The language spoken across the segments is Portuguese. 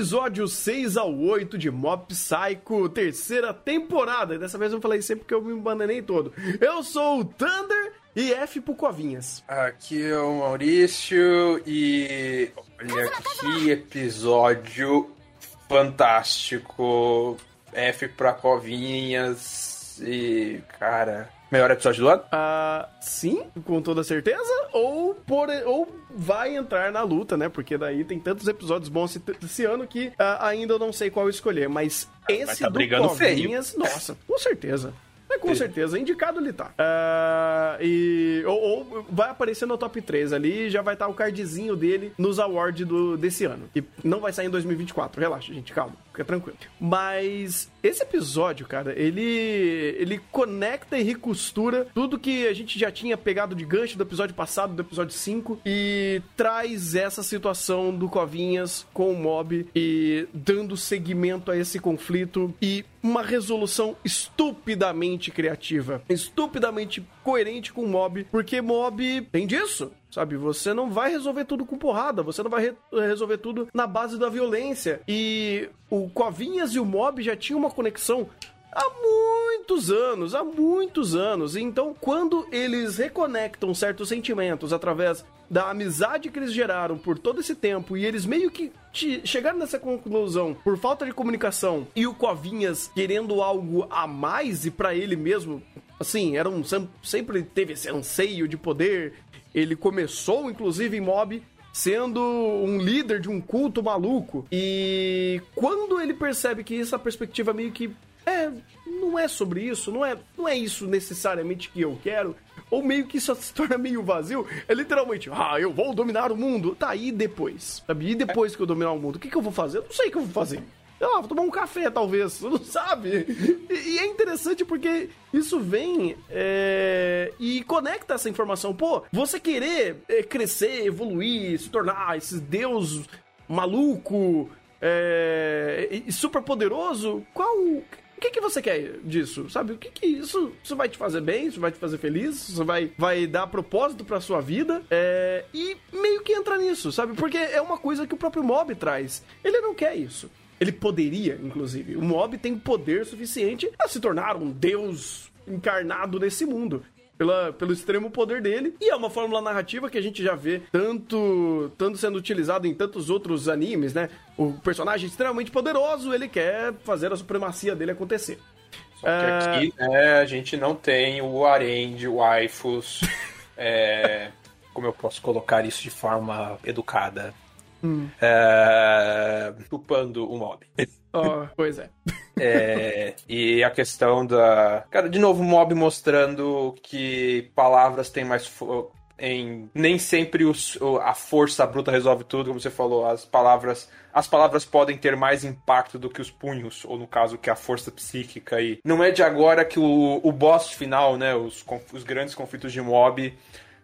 Episódio 6 ao 8 de Mob Psycho, terceira temporada. Dessa vez eu falei sempre que eu me bananei todo. Eu sou o Thunder e F pro Covinhas. Aqui é o Maurício e olha que episódio fantástico. F pra Covinhas e cara, melhor episódio do ano? Ah, sim, com toda certeza. Ou, por, ou vai entrar na luta, né? Porque daí tem tantos episódios bons esse, ano que ah, ainda eu não sei qual escolher. Mas esse tá do brigando Covinhas, nossa, com certeza. É, com certeza, indicado ele tá. Ah, e, ou, ou vai aparecer no top 3 ali e já vai estar o cardzinho dele nos awards do, desse ano. E não vai sair em 2024, relaxa, gente, calma, fica tranquilo. Mas esse episódio, cara, ele, ele conecta e recostura tudo que a gente já tinha pegado de gancho do episódio passado, do episódio 5, e traz essa situação do Covinhas com o Mob e dando seguimento a esse conflito e uma resolução estupidamente criativa, estupidamente coerente com o Mob, porque Mob tem disso. Sabe, você não vai resolver tudo com porrada, você não vai re resolver tudo na base da violência. E o Covinhas e o Mob já tinham uma conexão há muitos anos, há muitos anos. Então, quando eles reconectam certos sentimentos através da amizade que eles geraram por todo esse tempo e eles meio que chegaram nessa conclusão por falta de comunicação e o Covinhas querendo algo a mais e para ele mesmo, assim, era um, sempre teve esse anseio de poder. Ele começou, inclusive, em Mob, sendo um líder de um culto maluco. E quando ele percebe que essa perspectiva meio que é, não é sobre isso, não é, não é isso necessariamente que eu quero, ou meio que isso se torna meio vazio, é literalmente, ah, eu vou dominar o mundo. Tá, e depois? Sabe? E depois que eu dominar o mundo, o que, que eu vou fazer? Eu não sei o que eu vou fazer. Ah, vou tomar um café, talvez. Não sabe. E, e, é interessante porque isso vem é, e conecta essa informação. Pô, você querer é, crescer, evoluir, se tornar esse deus maluco é, e super poderoso, qual o que, que você quer disso? Sabe? O que que isso, isso vai te fazer bem? Isso vai te fazer feliz? Isso vai, vai dar propósito pra sua vida? É, e meio que entra nisso, sabe? Porque é uma coisa que o próprio mob traz. Ele não quer isso. Ele poderia, inclusive. O mob tem poder suficiente a se tornar um deus encarnado nesse mundo. Pela, pelo extremo poder dele. E é uma fórmula narrativa que a gente já vê tanto, tanto sendo utilizado em tantos outros animes, né? O personagem extremamente poderoso, ele quer fazer a supremacia dele acontecer. Só que aqui, né, a gente não tem o harém de waifus. é, como eu posso colocar isso de forma educada? Hum. É, chupando mob. Oh, pois é. é. E a questão da. Cara, de novo, o mob mostrando que palavras têm mais. Fo... Em... Nem sempre os, a força bruta resolve tudo, como você falou, as palavras as palavras podem ter mais impacto do que os punhos, ou no caso que a força psíquica. E não é de agora que o, o boss final, né, os, os grandes conflitos de mob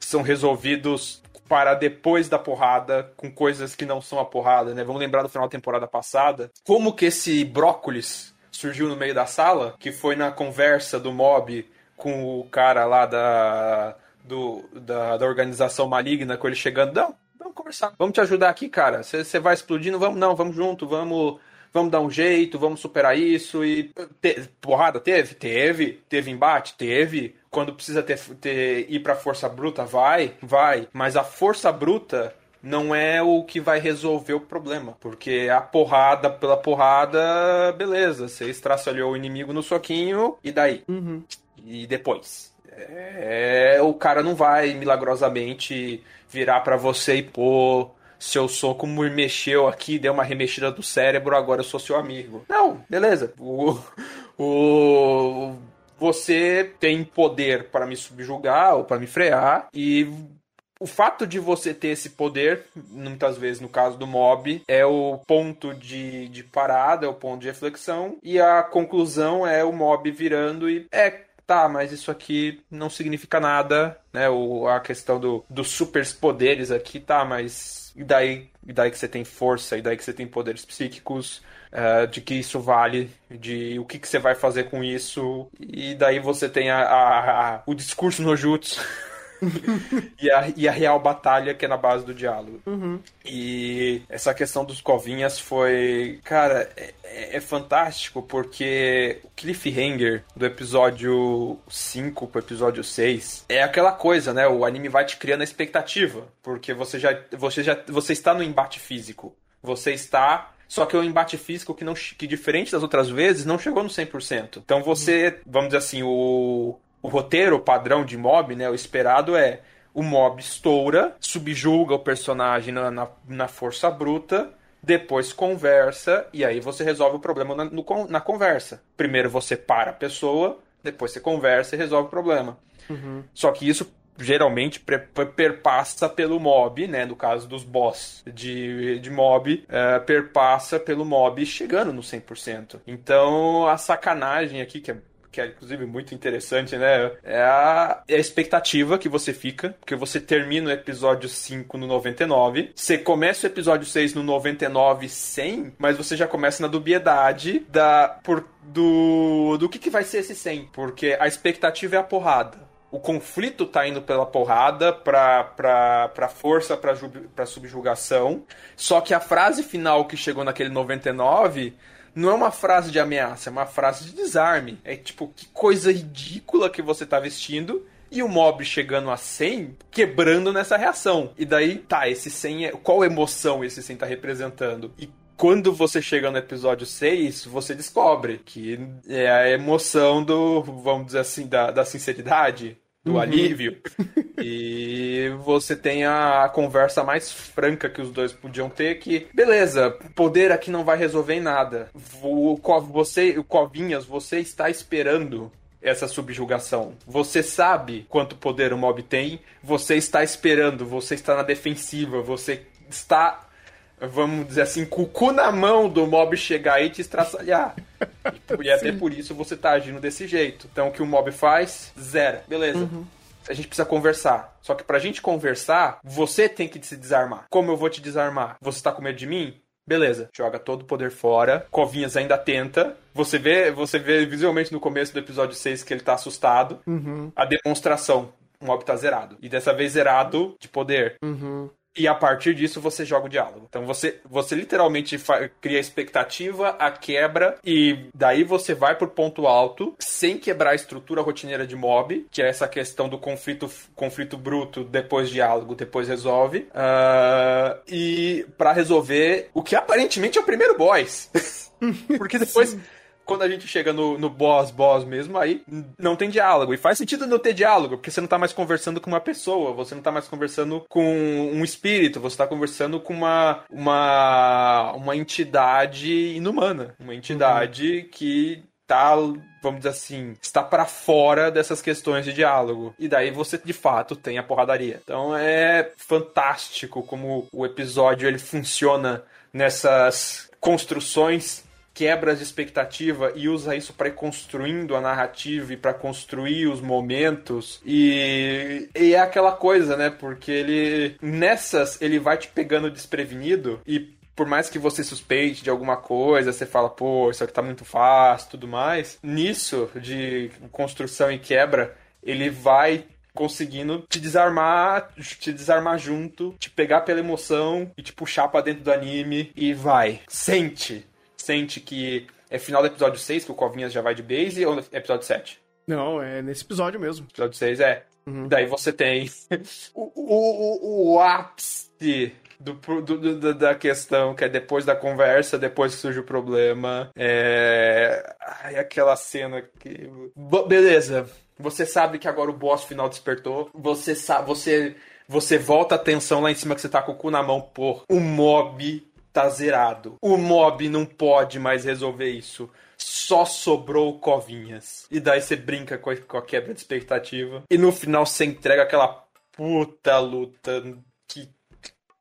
são resolvidos para depois da porrada, com coisas que não são a porrada, né? Vamos lembrar do final da temporada passada, como que esse brócolis surgiu no meio da sala, que foi na conversa do mob com o cara lá da, do, da, da organização maligna, com ele chegando, não, vamos conversar, vamos te ajudar aqui, cara, você vai explodindo, vamos, não, vamos junto, vamos vamos dar um jeito, vamos superar isso. E te, porrada teve? Teve. Teve embate? Teve. Quando precisa ter, ter ir pra força bruta, vai, vai. Mas a força bruta não é o que vai resolver o problema. Porque a porrada pela porrada, beleza. Você estraçalhou o inimigo no soquinho, e daí? Uhum. E depois? É, o cara não vai milagrosamente virar para você e pôr seu soco me mexeu aqui, deu uma remexida do cérebro, agora eu sou seu amigo. Não, beleza. O, o, você tem poder para me subjugar ou para me frear e o fato de você ter esse poder, muitas vezes no caso do mob, é o ponto de, de parada, é o ponto de reflexão, e a conclusão é o mob virando e é. Tá, mas isso aqui não significa nada, né? O, a questão do, dos super poderes aqui, tá, mas e daí, e daí que você tem força, e daí que você tem poderes psíquicos, uh, de que isso vale, de o que, que você vai fazer com isso, e daí você tem a, a, a o discurso no jutsu. e, a, e a real batalha que é na base do diálogo. Uhum. E essa questão dos covinhas foi. Cara, é, é, fantástico porque o cliffhanger do episódio 5 pro episódio 6 é aquela coisa, né? O anime vai te criando a expectativa. Porque você já, você já você está no embate físico. Você está só que é um embate físico que, não, que diferente das outras vezes, não chegou no 100%. Então você, vamos dizer assim, o, o roteiro, o padrão de mob, né, o esperado é o mob estoura, subjuga o personagem na, na, na força bruta, depois conversa e aí você resolve o problema na, no, na conversa. Primeiro você para a pessoa, depois você conversa e resolve o problema. Uhum. Só que isso geralmente perpassa pelo mob, né? No caso dos boss de, de mob, é, perpassa pelo mob chegando no 100%. Então a sacanagem aqui, que é que é inclusive muito interessante, né? É a, é a, expectativa que você fica, porque você termina o episódio 5 no 99, você começa o episódio 6 no 99 100, mas você já começa na dubiedade da por do do que, que vai ser esse 100, porque a expectativa é a porrada o conflito tá indo pela porrada pra, pra, pra força, pra, pra subjugação. Só que a frase final que chegou naquele 99 não é uma frase de ameaça, é uma frase de desarme. É tipo, que coisa ridícula que você tá vestindo. E o mob chegando a 100, quebrando nessa reação. E daí, tá, esse 100 é. Qual emoção esse 100 tá representando? E quando você chega no episódio 6, você descobre que é a emoção do, vamos dizer assim, da, da sinceridade, do uhum. alívio. e você tem a conversa mais franca que os dois podiam ter, que, beleza, poder aqui não vai resolver em nada. Você, o Covinhas, você está esperando essa subjugação. Você sabe quanto poder o mob tem, você está esperando, você está na defensiva, você está vamos dizer assim, com o cu na mão do mob chegar e te estraçalhar. e, e até por isso você tá agindo desse jeito. Então o que o mob faz? Zero. Beleza. Uhum. A gente precisa conversar. Só que pra gente conversar, você tem que se desarmar. Como eu vou te desarmar? Você tá com medo de mim? Beleza, joga todo o poder fora. Covinhas ainda tenta. Você vê, você vê visualmente no começo do episódio 6 que ele tá assustado. Uhum. A demonstração. O mob tá zerado. E dessa vez zerado de poder. Uhum. E a partir disso você joga o diálogo. Então você, você literalmente cria a expectativa, a quebra, e daí você vai pro ponto alto, sem quebrar a estrutura rotineira de mob, que é essa questão do conflito, conflito bruto, depois diálogo, depois resolve. Uh, e para resolver o que aparentemente é o primeiro boss. Porque depois quando a gente chega no, no boss, boss mesmo, aí não tem diálogo. E faz sentido não ter diálogo, porque você não tá mais conversando com uma pessoa, você não tá mais conversando com um espírito, você tá conversando com uma, uma, uma entidade inumana. Uma entidade uhum. que tá, vamos dizer assim, está para fora dessas questões de diálogo. E daí você de fato tem a porradaria. Então é fantástico como o episódio ele funciona nessas construções quebras de expectativa e usa isso para ir construindo a narrativa e para construir os momentos. E, e é aquela coisa, né? Porque ele nessas ele vai te pegando desprevenido e por mais que você suspeite de alguma coisa, você fala, pô, isso aqui tá muito fácil, tudo mais. Nisso de construção e quebra, ele vai conseguindo te desarmar, te desarmar junto, te pegar pela emoção e te puxar para dentro do anime e vai. Sente sente que é final do episódio 6, que o Covinhas já vai de base, ou episódio 7? Não, é nesse episódio mesmo. Episódio 6 é. Uhum. Daí você tem o, o, o, ápice do, do, do, da questão, que é depois da conversa, depois que surge o problema. É. Ai, aquela cena que. Beleza. Você sabe que agora o boss final despertou. Você sabe. Você. Você volta a atenção lá em cima que você tá com o cu na mão, por o mob tá zerado. O mob não pode mais resolver isso. Só sobrou covinhas. E daí você brinca com a, com a quebra de expectativa. E no final você entrega aquela puta luta que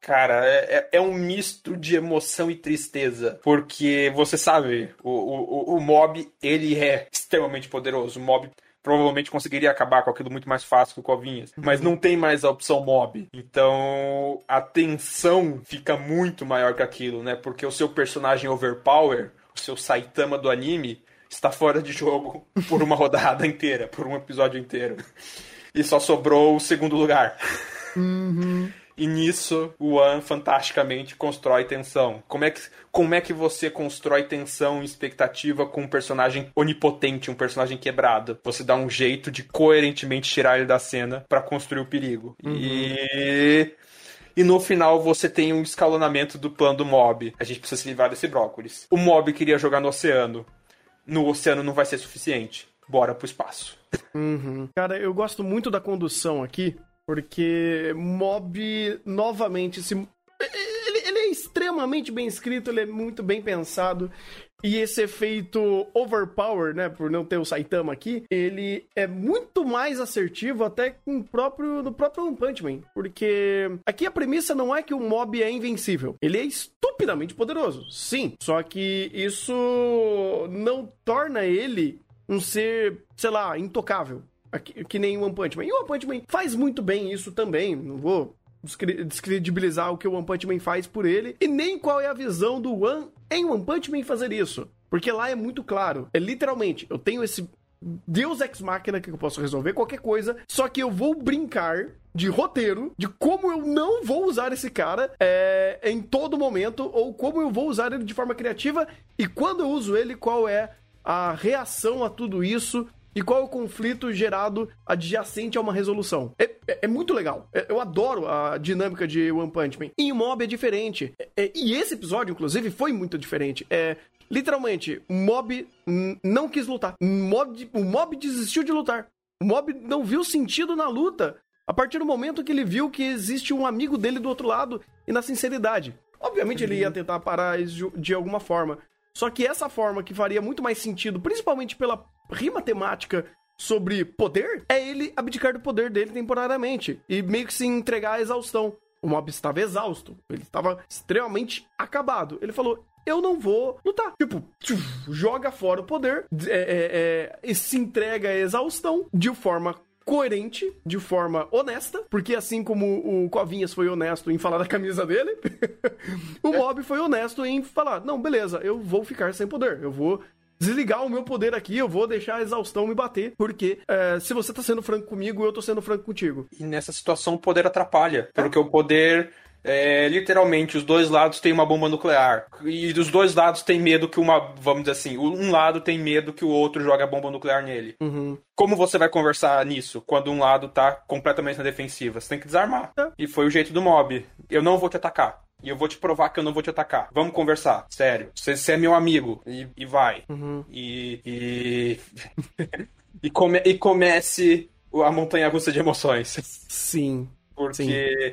Cara, é, é, é um misto de emoção e tristeza. Porque você sabe, o, o, o mob, ele é extremamente poderoso. O mob provavelmente conseguiria acabar com aquilo muito mais fácil que o Covinhas. Mas não tem mais a opção mob. Então a tensão fica muito maior que aquilo, né? Porque o seu personagem overpower, o seu Saitama do anime, está fora de jogo por uma rodada inteira, por um episódio inteiro. e só sobrou o segundo lugar. Uhum. E nisso, o One fantasticamente constrói tensão. Como é que, como é que você constrói tensão e expectativa com um personagem onipotente, um personagem quebrado? Você dá um jeito de coerentemente tirar ele da cena para construir o perigo. Uhum. E e no final você tem um escalonamento do plano do mob. A gente precisa se livrar desse brócolis. O mob queria jogar no oceano. No oceano não vai ser suficiente. Bora pro espaço. Uhum. Cara, eu gosto muito da condução aqui, porque Mob novamente se. Ele, ele, é extremamente bem escrito, ele é muito bem pensado. E esse efeito overpower, né, por não ter o Saitama aqui, ele é muito mais assertivo até com o próprio, no próprio One Punch Man. Porque aqui a premissa não é que o mob é invencível. Ele é estupidamente poderoso, sim. Só que isso não torna ele um ser, sei lá, intocável que, que nem o One Punch Man. E o One Punch Man faz muito bem isso também. Não vou descredibilizar o que o One Punch Man faz por ele. E nem qual é a visão do One em One Punch Man fazer isso. Porque lá é muito claro. É literalmente, eu tenho esse Deus Ex Machina que eu posso resolver qualquer coisa, só que eu vou brincar de roteiro de como eu não vou usar esse cara é, em todo momento, ou como eu vou usar ele de forma criativa, e quando eu uso ele, qual é a reação a tudo isso e qual é o conflito gerado adjacente a uma resolução. É, é, é muito legal. É, eu adoro a dinâmica de One Punch Man. E o Mob é diferente. É, é, e esse episódio, inclusive, foi muito diferente. É. Literalmente, o Mob não quis lutar. O mob, o mob desistiu de lutar. O Mob não viu sentido na luta. A partir do momento que ele viu que existe um amigo dele do outro lado e na sinceridade. Obviamente ele ia tentar parar isso de alguma forma. Só que essa forma que faria muito mais sentido, principalmente pela rima temática sobre poder, é ele abdicar do poder dele temporariamente e meio que se entregar à exaustão. O mob estava exausto, ele estava extremamente acabado. Ele falou: eu não vou lutar. Tipo, joga fora o poder é, é, é, e se entrega à exaustão de forma coerente, de forma honesta, porque assim como o Covinhas foi honesto em falar da camisa dele, o Mob foi honesto em falar: não, beleza, eu vou ficar sem poder, eu vou desligar o meu poder aqui, eu vou deixar a exaustão me bater, porque é, se você tá sendo franco comigo, eu tô sendo franco contigo. E nessa situação o poder atrapalha, porque o poder é, literalmente, os dois lados têm uma bomba nuclear. E os dois lados têm medo que uma. Vamos dizer assim, um lado tem medo que o outro jogue a bomba nuclear nele. Uhum. Como você vai conversar nisso quando um lado tá completamente na defensiva? Você tem que desarmar. É. E foi o jeito do mob. Eu não vou te atacar. E eu vou te provar que eu não vou te atacar. Vamos conversar. Sério. Você, você é meu amigo. E, e vai. Uhum. E. E. e, come, e comece a montanha russa de emoções. Sim. Porque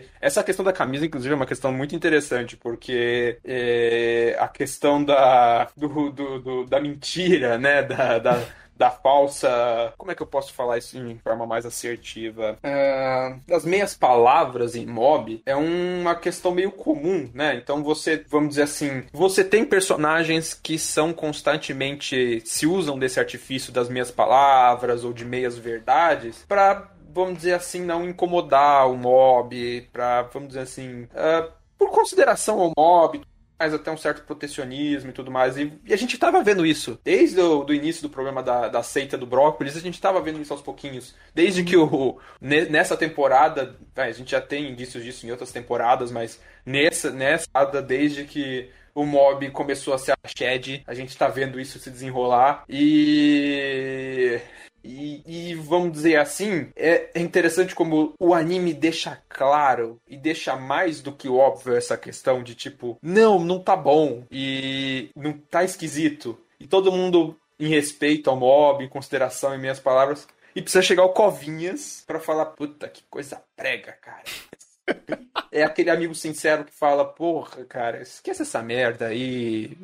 Sim. essa questão da camisa, inclusive, é uma questão muito interessante, porque é, a questão da, do, do, do, da mentira, né? Da, da, da, falsa. Como é que eu posso falar isso em forma mais assertiva? É, das meias palavras em mob é uma questão meio comum, né? Então você, vamos dizer assim, você tem personagens que são constantemente se usam desse artifício das meias palavras ou de meias verdades para vamos dizer assim, não incomodar o mob, pra, vamos dizer assim, uh, por consideração ao mob, mas até um certo protecionismo e tudo mais. E, e a gente estava vendo isso desde o do início do problema da, da seita do brócolis, a gente estava vendo isso aos pouquinhos. Desde que o nessa temporada, a gente já tem indícios disso em outras temporadas, mas nessa nessa desde que o mob começou a ser a Shed, a gente tá vendo isso se desenrolar e e, e, vamos dizer assim, é, interessante como o anime deixa claro e deixa mais do que óbvio essa questão de tipo, não, não tá bom e não tá esquisito. E todo mundo em respeito ao mob, em consideração em minhas palavras. E precisa chegar o Covinhas para falar, puta, que coisa prega, cara. é aquele amigo sincero que fala, porra, cara, esquece essa merda aí.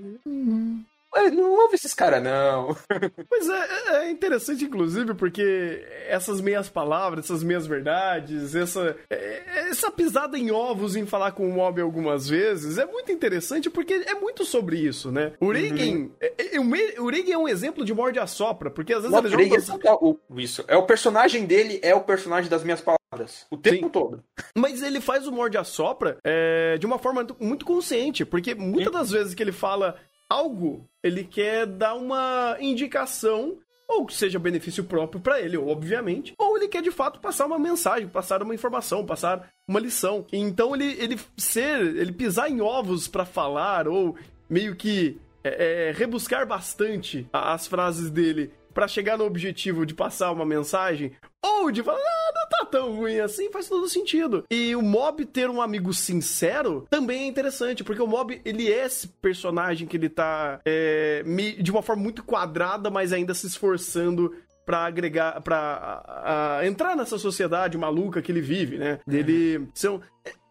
Uhum. Não ouve esses caras, não. Pois é, é interessante, inclusive, porque essas meias palavras, essas meias verdades, essa, é, essa pisada em ovos em falar com o Mob algumas vezes, é muito interessante porque é muito sobre isso, né? O Reagan, uhum. é, é, o Reagan é um exemplo de morde a sopra, porque às vezes ele joga... o, isso, é o personagem dele, é o personagem das minhas palavras, o tempo Sim. todo. Mas ele faz o morde a sopra é, de uma forma muito consciente, porque muitas das vezes que ele fala algo, ele quer dar uma indicação ou que seja benefício próprio para ele, obviamente, ou ele quer de fato passar uma mensagem, passar uma informação, passar uma lição. Então ele, ele ser, ele pisar em ovos para falar, ou meio que é, é, rebuscar bastante as frases dele para chegar no objetivo de passar uma mensagem, ou de falar, ah, não tá tão ruim assim, faz todo sentido. E o Mob ter um amigo sincero também é interessante, porque o Mob, ele é esse personagem que ele tá é, de uma forma muito quadrada, mas ainda se esforçando para agregar, para entrar nessa sociedade maluca que ele vive, né? Dele ser um,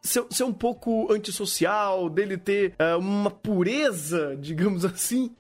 ser, ser um pouco antissocial, dele ter uh, uma pureza, digamos assim,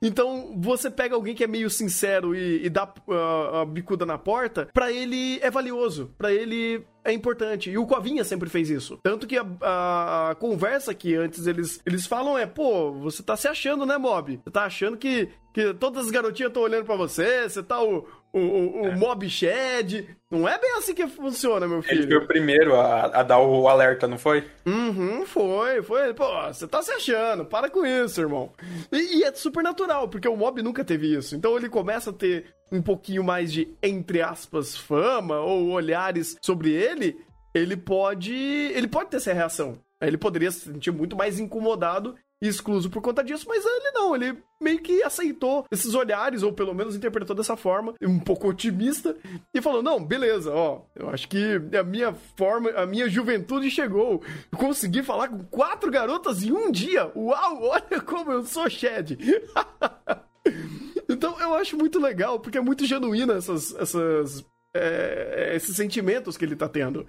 então, você pega alguém que é meio sincero e, e dá uh, a bicuda na porta, para ele é valioso, para ele é importante. E o Covinha sempre fez isso. Tanto que a, a, a, conversa que antes eles, eles falam é: pô, você tá se achando, né, Mob? Você tá achando que, que todas as garotinhas estão olhando para você, você tá o, o, o, é. Mob Shed. Não é bem assim que funciona, meu filho. Ele foi o primeiro a, a dar o alerta, não foi? Uhum, foi, foi. Pô, você tá se achando, para com isso, irmão. E, e é super natural, porque o Mob nunca teve isso. Então ele começa a ter um pouquinho mais de, entre aspas, fama ou olhares sobre ele, ele pode. Ele pode ter essa reação. Ele poderia se sentir muito mais incomodado excluso por conta disso, mas ele não, ele meio que aceitou esses olhares, ou pelo menos interpretou dessa forma, um pouco otimista, e falou: não, beleza, ó, eu acho que a minha forma, a minha juventude chegou. Eu consegui falar com quatro garotas em um dia. Uau, olha como eu sou Shed. Então eu acho muito legal, porque é muito genuína essas, essas, é, esses sentimentos que ele tá tendo.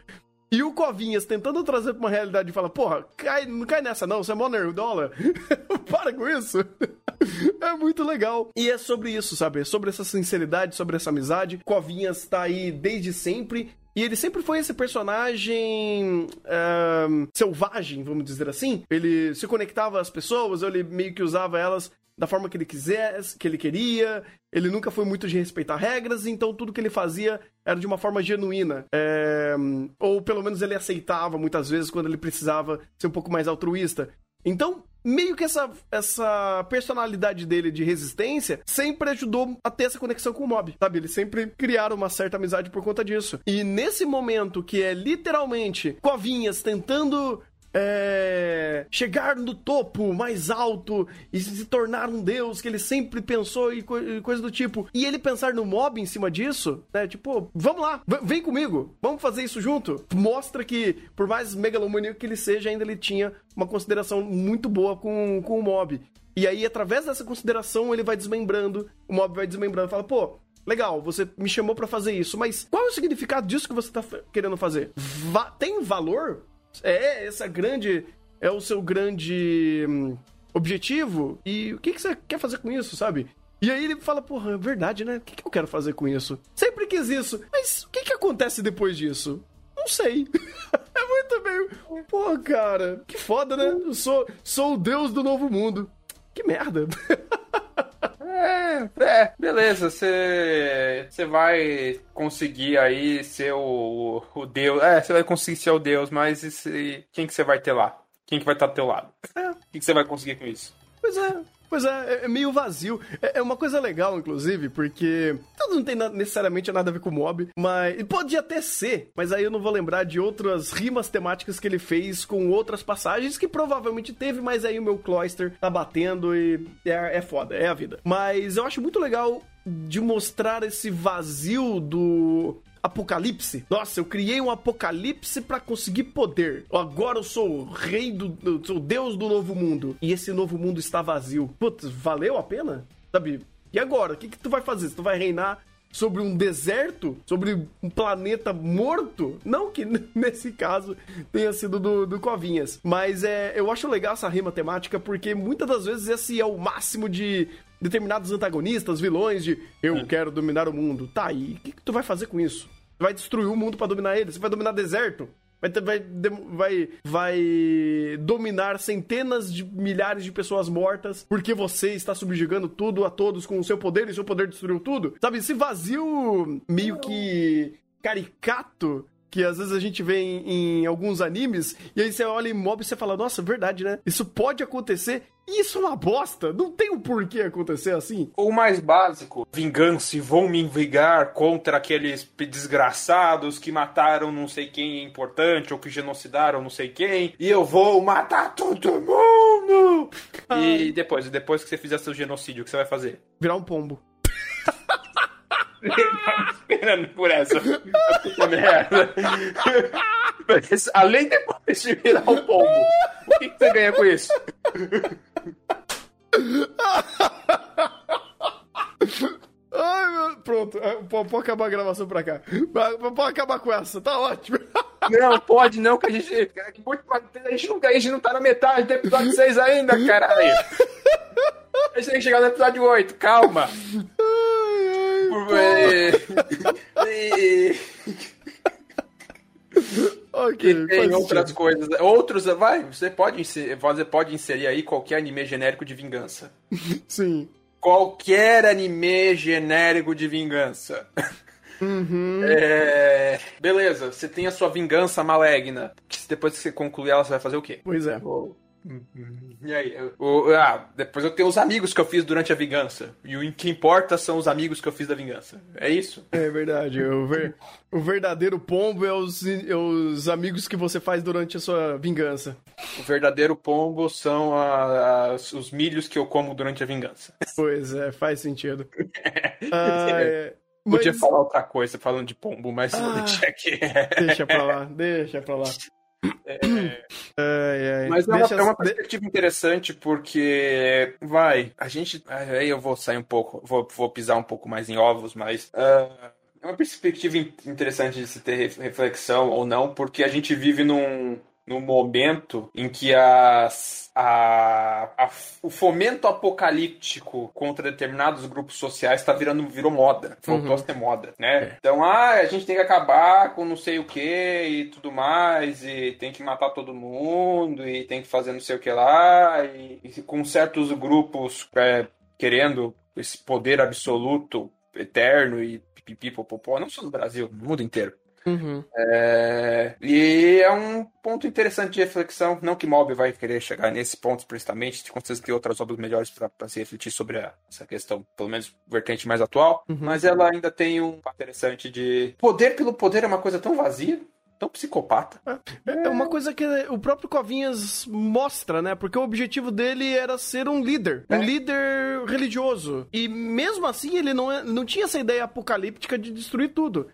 E o Covinhas tentando trazer pra uma realidade e fala, porra, cai, não cai nessa não, você é mó dólar. Para com isso. é muito legal. E é sobre isso, sabe? É sobre essa sinceridade, sobre essa amizade. Covinhas tá aí desde sempre. E ele sempre foi esse personagem selvagem, vamos dizer assim. Ele se conectava às pessoas, ele meio que usava elas da forma que ele quisesse, que ele queria. Ele nunca foi muito de respeitar regras, então tudo que ele fazia era de uma forma genuína. É... Ou pelo menos ele aceitava muitas vezes quando ele precisava ser um pouco mais altruísta. Então, meio que essa, essa personalidade dele de resistência sempre ajudou a ter essa conexão com o mob, sabe? Eles sempre criaram uma certa amizade por conta disso. E nesse momento que é literalmente Covinhas tentando é, chegar no topo mais alto e se tornar um deus que ele sempre pensou e, co e coisa do tipo. E ele pensar no mob em cima disso, né? Tipo, vamos lá, vem comigo, vamos fazer isso junto. Mostra que, por mais megalomaníaco que ele seja, ainda ele tinha uma consideração muito boa com, com o mob. E aí, através dessa consideração, ele vai desmembrando, o mob vai desmembrando, fala, pô, legal, você me chamou para fazer isso, mas qual é o significado disso que você tá querendo fazer? Va tem valor é essa grande. É o seu grande hum, objetivo? E o que, que você quer fazer com isso, sabe? E aí ele fala, porra, é verdade, né? O que, que eu quero fazer com isso? Sempre quis isso. Mas o que, que acontece depois disso? Não sei. é muito bem. Pô, cara, que foda, né? Eu sou, sou o deus do novo mundo. Que merda. É, é, beleza, você vai conseguir aí ser o, o Deus. É, você vai conseguir ser o Deus, mas quem que você vai ter lá? Quem que vai estar do teu lado? O que você vai conseguir com isso? Pois é, Pois é, é, é meio vazio. É, é, uma coisa legal, inclusive, porque não tem necessariamente nada a ver com o mob, mas pode até ser, mas aí eu não vou lembrar de outras rimas temáticas que ele fez com outras passagens que provavelmente teve, mas aí o meu Cloister tá batendo e é, é foda, é a vida. Mas eu acho muito legal de mostrar esse vazio do apocalipse. Nossa, eu criei um apocalipse para conseguir poder. Agora eu sou o rei do. Eu sou o deus do novo mundo. E esse novo mundo está vazio. Putz, valeu a pena? Sabe? E agora? O que, que tu vai fazer? Tu vai reinar sobre um deserto, sobre um planeta morto. Não que nesse caso tenha sido do, do Covinhas, mas é, eu acho legal essa rima temática porque muitas das vezes esse é o máximo de determinados antagonistas, vilões de eu quero dominar o mundo. Tá, e o que, que tu vai fazer com isso? Vai destruir o mundo para dominar ele. Você vai dominar deserto. Vai, vai, vai, vai dominar centenas de milhares de pessoas mortas porque você está subjugando tudo a todos com o seu poder e seu poder destruiu tudo. Sabe, esse vazio meio que caricato que às vezes a gente vê em, em alguns animes, e aí você olha em mob e você fala, nossa, verdade, né? Isso pode acontecer. E isso é uma bosta. Não tem o um porquê acontecer assim. O mais básico, vingança, vão me vingar contra aqueles desgraçados que mataram não sei quem importante, ou que genocidaram não sei quem, e eu vou matar todo mundo! E depois, depois que você fizer seu genocídio, o que você vai fazer? Virar um pombo. Esperando por essa. Puta merda. Mas, além depois de virar um pombo, o que, que você ganha com isso? Ai, meu... Pronto, é, pode acabar a gravação pra cá. Pode acabar com essa, tá ótimo. Não, pode não, que a gente. A gente não, a gente não tá na metade do episódio 6 ainda, caralho. A gente tem que chegar no episódio 8, calma. ok. E tem outras sentido. coisas. Outros, vai, você pode, inserir, você pode inserir aí qualquer anime genérico de vingança. Sim. Qualquer anime genérico de vingança. Uhum. É... Beleza, você tem a sua vingança maligna. Depois que você concluir ela, você vai fazer o quê? Pois é. Oh. E aí? O, ah, depois eu tenho os amigos que eu fiz durante a vingança. E o que importa são os amigos que eu fiz da vingança. É isso? É verdade. O, ver, o verdadeiro pombo é os, é os amigos que você faz durante a sua vingança. O verdadeiro pombo são a, a, os milhos que eu como durante a vingança. Pois é, faz sentido. ah, é. Podia mas... falar outra coisa falando de pombo, mas ah, deixa aqui. deixa pra lá, deixa pra lá. É, ai, ai. Mas é uma, é uma, perspectiva interessante porque, vai, a gente. Aí eu vou sair um pouco, vou, vou pisar um pouco mais em ovos, mas. Uh, é uma perspectiva interessante de se ter reflexão ou não, porque a gente vive num, no momento em que as, a, a, o fomento apocalíptico contra determinados grupos sociais está virando virou moda. Voltou uhum. a ser moda, né? É. Então, ah, a gente tem que acabar com não sei o que e tudo mais, e tem que matar todo mundo, e tem que fazer não sei o que lá, e, e com certos grupos é, querendo esse poder absoluto, eterno e pipipopopó, não só no Brasil, no mundo inteiro. Uhum. É... E é um ponto interessante de reflexão. Não que Mob vai querer chegar nesse ponto precisamente, com certeza tem outras obras melhores para se refletir sobre a, essa questão, pelo menos vertente mais atual. Uhum. Mas ela ainda tem um interessante de poder pelo poder é uma coisa tão vazia tão psicopata. É, é uma coisa que o próprio Covinhas mostra, né? Porque o objetivo dele era ser um líder, é. um líder religioso. E mesmo assim, ele não, é, não tinha essa ideia apocalíptica de destruir tudo.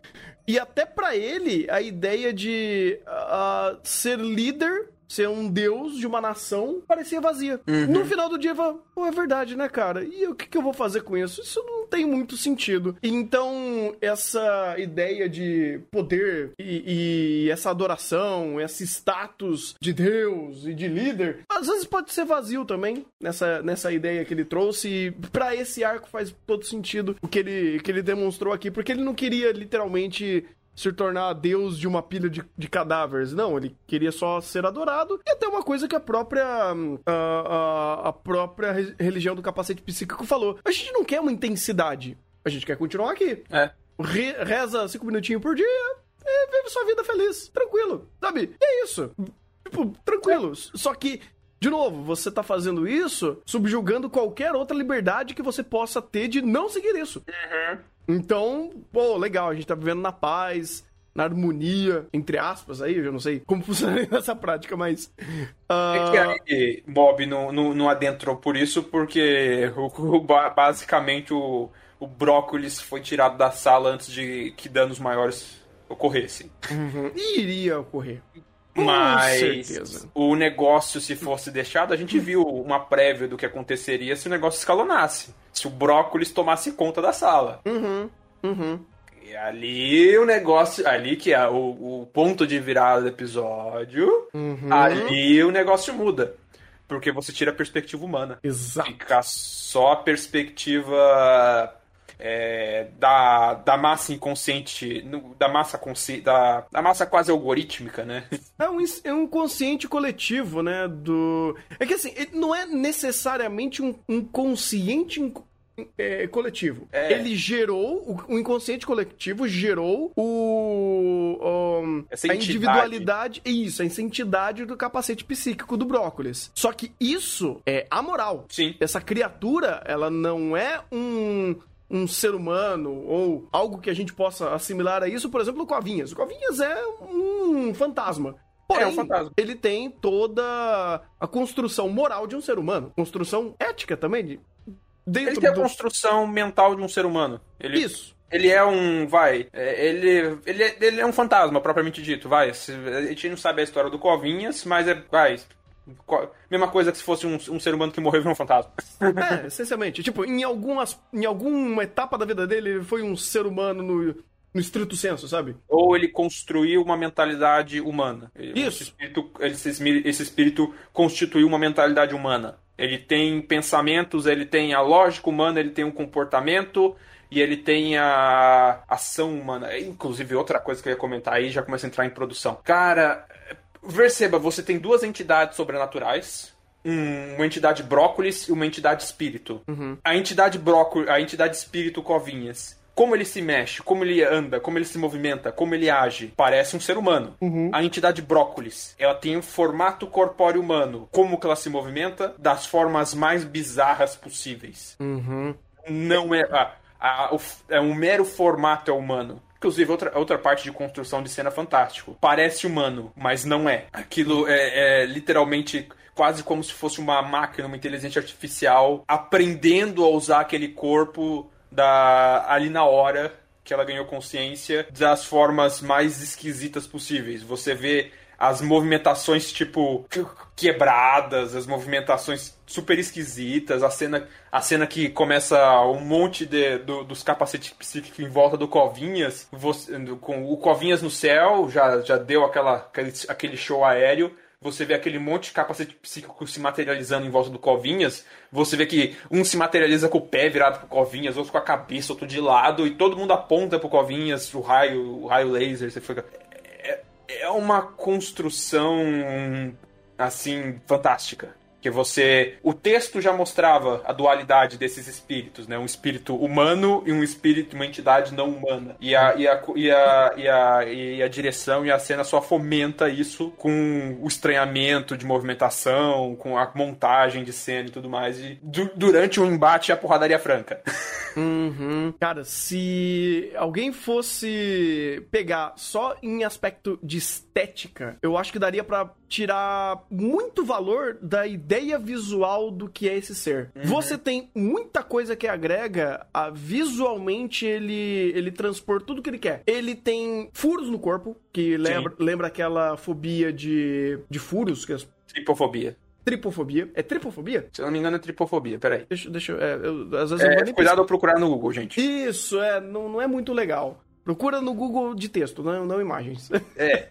E até para ele, a ideia de uh, ser líder ser um deus de uma nação parecia vazia. Uhum. No final do dia, pô, é verdade, né, cara? E o que, que eu vou fazer com isso? Isso não tem muito sentido. Então, essa ideia de poder e, e essa adoração, esse status de deus e de líder, às vezes pode ser vazio também, nessa, nessa ideia que ele trouxe. E pra esse arco faz todo sentido o que ele, que ele demonstrou aqui, porque ele não queria literalmente se tornar deus de uma pilha de, de, cadáveres. Não, ele queria só ser adorado. E até uma coisa que a própria a, a, a própria religião do capacete psíquico falou. A gente não quer uma intensidade. A gente quer continuar aqui. É. Re, reza cinco minutinhos por dia e vive sua vida feliz. Tranquilo. Sabe? E é isso. Tipo, tranquilo. É. Só que de novo, você tá fazendo isso subjugando qualquer outra liberdade que você possa ter de não seguir isso. Uhum. Então, pô, legal, a gente tá vivendo na paz, na harmonia, entre aspas, aí, eu já não sei como funciona essa prática, mas. Uh... É que aí Bob não, não, não, adentrou por isso, porque o, o, basicamente o, o brócolis foi tirado da sala antes de que danos maiores ocorressem. Uhum. E iria ocorrer. Mas o negócio, se fosse deixado, a gente viu uma prévia do que aconteceria se o negócio escalonasse. Se o brócolis tomasse conta da sala. Uhum, uhum. E ali o negócio. Ali que é o, o ponto de virada do episódio. Uhum. Ali o negócio muda. Porque você tira a perspectiva humana. Exato. Fica só a perspectiva é, da, da massa inconsciente, da massa consci, da, da massa quase algorítmica, né? É um, é um consciente coletivo, né? Do... É que assim, não é necessariamente um, um consciente é, coletivo. É. Ele gerou, o, o, inconsciente coletivo gerou o, a individualidade, isso, essa entidade do capacete psíquico do brócolis. Só que isso é amoral. Sim. Essa criatura, ela não é um um ser humano ou algo que a gente possa assimilar a isso, por exemplo, o Covinhas. O Covinhas é um fantasma. Porém, é um fantasma. ele tem toda a construção moral de um ser humano, construção ética também. De, dentro ele tem a do... construção mental de um ser humano. Ele... Isso. Ele é um. Vai. É, ele, ele, é, ele é um fantasma, propriamente dito. Vai. A gente não sabe a história do Covinhas, mas é. Vai. Mesma coisa que se fosse um, um ser humano que morreu e um fantasma. É, essencialmente. Tipo, em, algumas, em alguma etapa da vida dele, ele foi um ser humano no, no estrito senso, sabe? Ou ele construiu uma mentalidade humana. Isso. Esse espírito, esse, esse espírito constituiu uma mentalidade humana. Ele tem pensamentos, ele tem a lógica humana, ele tem um comportamento e ele tem a ação humana. Inclusive, outra coisa que eu ia comentar aí, já começa a entrar em produção. Cara, perceba, você tem duas entidades sobrenaturais uma entidade brócolis e uma entidade espírito. Uhum. A entidade brócolis, a entidade espírito covinhas como ele se mexe, como ele anda, como ele se movimenta, como ele age, parece um ser humano. Uhum. A entidade brócolis, ela tem um formato corpóreo humano. Como que ela se movimenta? Das formas mais bizarras possíveis. Uhum. Não é. A, a, o, é um mero formato é humano. Inclusive, outra, outra parte de construção de cena fantástico. Parece humano, mas não é. Aquilo é, é literalmente quase como se fosse uma máquina, uma inteligência artificial, aprendendo a usar aquele corpo da ali na hora que ela ganhou consciência das formas mais esquisitas possíveis. Você vê as movimentações tipo quebradas, as movimentações super esquisitas, a cena, a cena que começa um monte de, do, dos capacetes psíquicos em volta do Covinhas, você, com o Covinhas no céu, já, já deu aquela, aquele, aquele show aéreo você vê aquele monte de capacete psíquico se materializando em volta do Covinhas, você vê que um se materializa com o pé virado pro Covinhas, outro com a cabeça, outro de lado, e todo mundo aponta pro Covinhas, o raio, o raio laser, você fica... É, uma construção, assim, fantástica que você o texto já mostrava a dualidade desses espíritos, né? Um espírito humano e um espírito, uma entidade não humana. E a, e a, e a, e a, e a direção e a cena só fomenta isso com o estranhamento de movimentação, com a montagem de cena e tudo mais. E du durante o embate a porradaria franca. Uhum. Cara, se alguém fosse pegar só em aspecto de estética, eu acho que daria para tirar muito valor da ideia visual do que é esse ser. Uhum. Você tem muita coisa que agrega a visualmente ele ele transpor tudo que ele quer. Ele tem furos no corpo, que lembra, lembra aquela fobia de, de furos que as Tripofobia. Tripofobia. É tripofobia? Se eu não me engano, é tripofobia. Peraí. Deixa, deixa é, eu. Às vezes é, eu cuidado ao procurar no Google, gente. Isso, é. Não, não é muito legal. Procura no Google de texto, não, não imagens. É.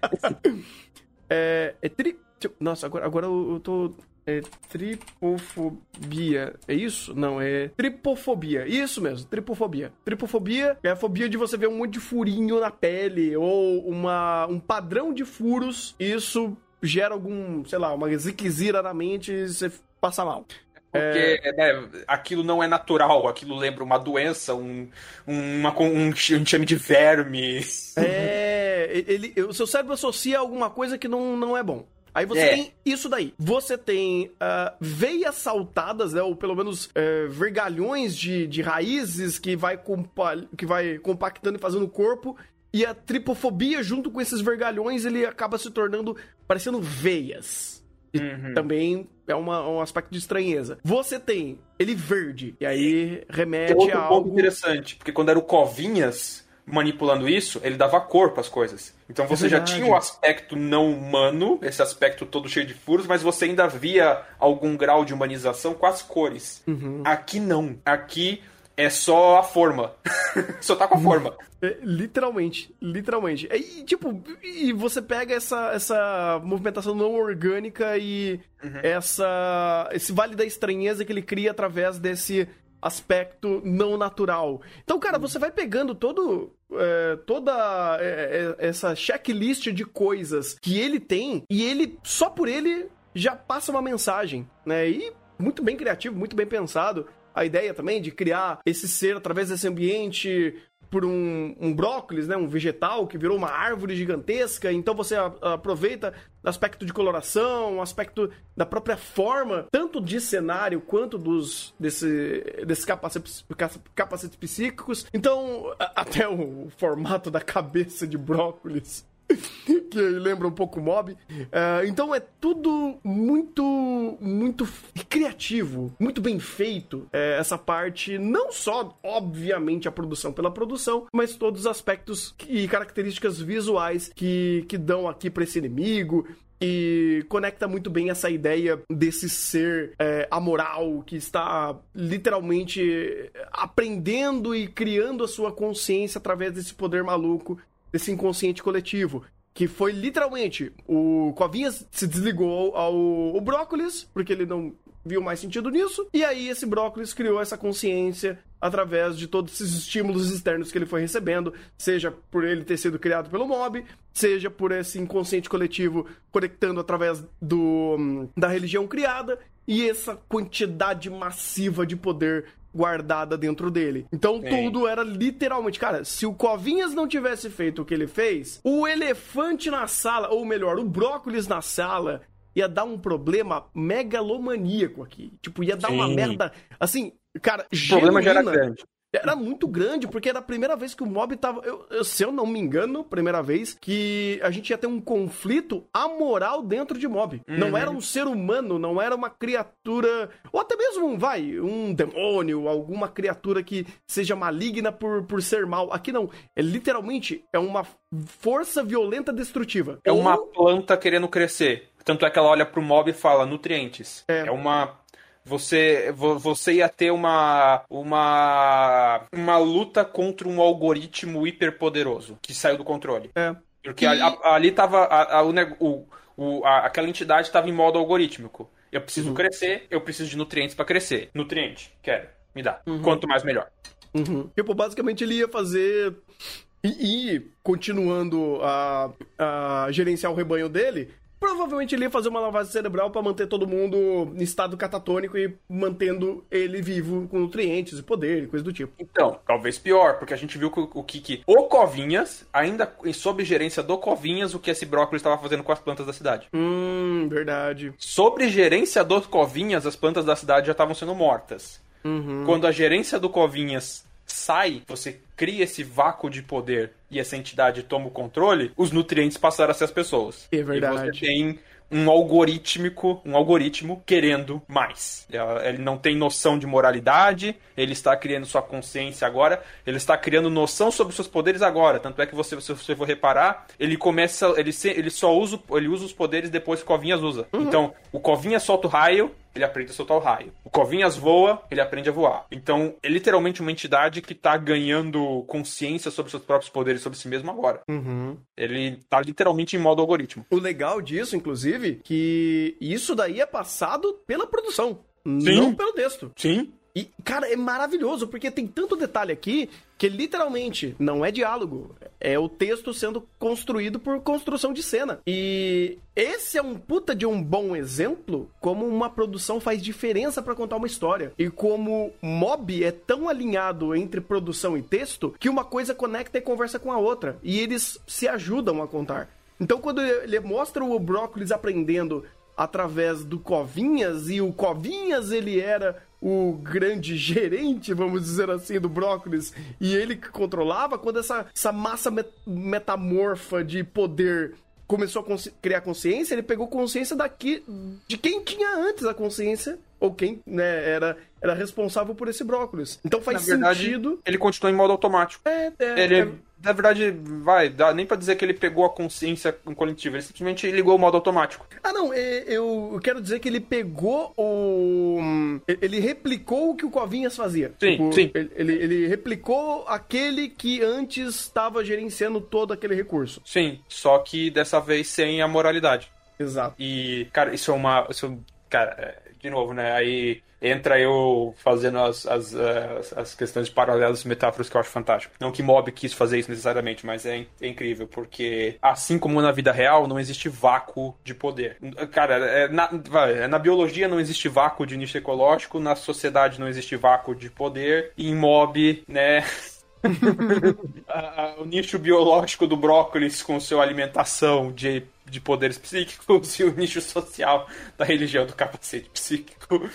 é, é tri... Nossa, agora, agora eu tô. É tripofobia. É isso? Não, é tripofobia. Isso mesmo, tripofobia. Tripofobia é a fobia de você ver um monte de furinho na pele ou uma, um padrão de furos. Isso gera algum, sei lá, uma ziquezira na mente e você passa mal. Porque é... né, aquilo não é natural, aquilo lembra uma doença, um, uma, um, um enxame de verme. É, ele, o seu cérebro associa alguma coisa que não, não é bom. Aí você é. tem isso daí. Você tem uh, veias saltadas, né? Ou pelo menos uh, vergalhões de, de raízes que vai, compa que vai compactando e fazendo o corpo. E a tripofobia, junto com esses vergalhões, ele acaba se tornando parecendo veias. Uhum. também é uma, um aspecto de estranheza. Você tem ele verde, e aí remete outro a algo... interessante, porque quando era o Covinhas manipulando isso, ele dava corpo às coisas. Então você é já tinha o um aspecto não humano, esse aspecto todo cheio de furos, mas você ainda via algum grau de humanização com as cores. Uhum. Aqui não. Aqui é só a forma. só tá com a forma. É, literalmente, literalmente. E, tipo, e você pega essa, essa movimentação não orgânica e uhum. essa esse vale da estranheza que ele cria através desse aspecto não natural. Então, cara, você vai pegando todo é, toda é, é, essa checklist de coisas que ele tem e ele só por ele já passa uma mensagem, né? E muito bem criativo, muito bem pensado. a ideia também de criar esse ser através desse ambiente por um, um brócolis, né, um vegetal que virou uma árvore gigantesca. Então você a, aproveita aspecto de coloração, aspecto da própria forma, tanto de cenário quanto dos desse, capacetes, psíquicos. Então, até o formato da cabeça de brócolis que lembra um pouco Mob. Uh, então é tudo muito, muito criativo, muito bem feito. É, essa parte, não só, obviamente, a produção pela produção, mas todos os aspectos e características visuais que, que dão aqui para esse inimigo e conecta muito bem essa ideia desse ser é, amoral que está literalmente aprendendo e criando a sua consciência através desse poder maluco desse inconsciente coletivo. Que foi literalmente o Covinhas se desligou ao, ao brócolis, porque ele não viu mais sentido nisso. E aí esse brócolis criou essa consciência através de todos esses estímulos externos que ele foi recebendo, seja por ele ter sido criado pelo mob, seja por esse inconsciente coletivo conectando através do da religião criada e essa quantidade massiva de poder guardada dentro dele. Então Sim. tudo era literalmente, cara, se o Covinhas não tivesse feito o que ele fez, o elefante na sala, ou melhor, o brócolis na sala, ia dar um problema megalomaníaco aqui. Tipo, ia dar Sim. uma merda. Assim, cara, o problema já era grande. Era muito grande, porque era a primeira vez que o mob tava. Eu, eu, se eu não me engano, primeira vez que a gente ia ter um conflito amoral dentro de mob. Uhum. Não era um ser humano, não era uma criatura. Ou até mesmo, vai, um demônio, alguma criatura que seja maligna por, por ser mal. Aqui não. É literalmente é uma força violenta destrutiva. É uma planta querendo crescer. Tanto é que ela olha pro mob e fala nutrientes. É, é uma você, você ia ter uma, uma, uma luta contra um algoritmo hiperpoderoso que saiu do controle. É. Porque e... ali, ali tava. A, a, o, o, aquela entidade estava em modo algorítmico. Eu preciso uhum. crescer, eu preciso de nutrientes para crescer. Nutriente, quero, me dá. Uhum. Quanto mais, melhor. Uhum. Tipo, basicamente ele ia fazer. E, e continuando a, a gerenciar o rebanho dele, Provavelmente ele ia fazer uma lavagem cerebral para manter todo mundo em estado catatônico e mantendo ele vivo com nutrientes e poder e coisa do tipo. Então, talvez pior, porque a gente viu que o que, que o Covinhas, ainda sob gerência do Covinhas, o que esse brócolis estava fazendo com as plantas da cidade. Hum, verdade. Sob gerência do Covinhas, as plantas da cidade já estavam sendo mortas. Uhum. Quando a gerência do Covinhas sai, você cria esse vácuo de poder e essa entidade toma o controle, os nutrientes passaram a ser as pessoas. É verdade. E você tem um algorítmico, um algoritmo querendo mais. Ele não tem noção de moralidade, ele está criando sua consciência agora, ele está criando noção sobre seus poderes agora. Tanto é que você, se você for reparar, ele começa, ele, ele só usa, ele usa os poderes depois que o Covinhas usa. Uhum. Então, o Covinhas solta o raio, ele aprende a soltar o raio. O Covinhas voa, ele aprende a voar. Então, é literalmente uma entidade que está ganhando consciência sobre seus próprios poderes, sobre si mesmo agora. Uhum. Ele está literalmente em modo algoritmo. O legal disso, inclusive, que isso daí é passado pela produção. Sim. Não pelo texto. Sim. E, cara, é maravilhoso, porque tem tanto detalhe aqui que literalmente não é diálogo. É o texto sendo construído por construção de cena. E esse é um puta de um bom exemplo como uma produção faz diferença para contar uma história. E como Mob é tão alinhado entre produção e texto que uma coisa conecta e conversa com a outra. E eles se ajudam a contar. Então, quando ele mostra o Brócolis aprendendo através do Covinhas, e o Covinhas ele era o grande gerente, vamos dizer assim, do brócolis, e ele que controlava, quando essa, essa massa met metamorfa de poder começou a consci criar consciência, ele pegou consciência daqui de quem tinha antes a consciência ou quem né, era, era responsável por esse brócolis. Então faz verdade, sentido. Ele continua em modo automático. É, é, ele, é... na verdade, vai, dá nem para dizer que ele pegou a consciência coletiva, ele simplesmente ligou o modo automático. Ah, não, é, eu quero dizer que ele pegou o. Ele replicou o que o Covinhas fazia. Sim, tipo, sim. Ele, ele replicou aquele que antes estava gerenciando todo aquele recurso. Sim, só que dessa vez sem a moralidade. Exato. E, cara, isso é uma. Isso, cara, é, de novo, né? Aí entra eu fazendo as, as, as, as questões de paralelos e metáforas que eu acho fantástico. Não que Mob quis fazer isso necessariamente, mas é, é, incrível, porque assim como na vida real, não existe vácuo de poder. Cara, é, na, na biologia não existe vácuo de nicho ecológico, na sociedade não existe vácuo de poder, e em Mob, né. o nicho biológico do brócolis com sua alimentação de, de poderes psíquicos e o nicho social da religião do capacete psíquico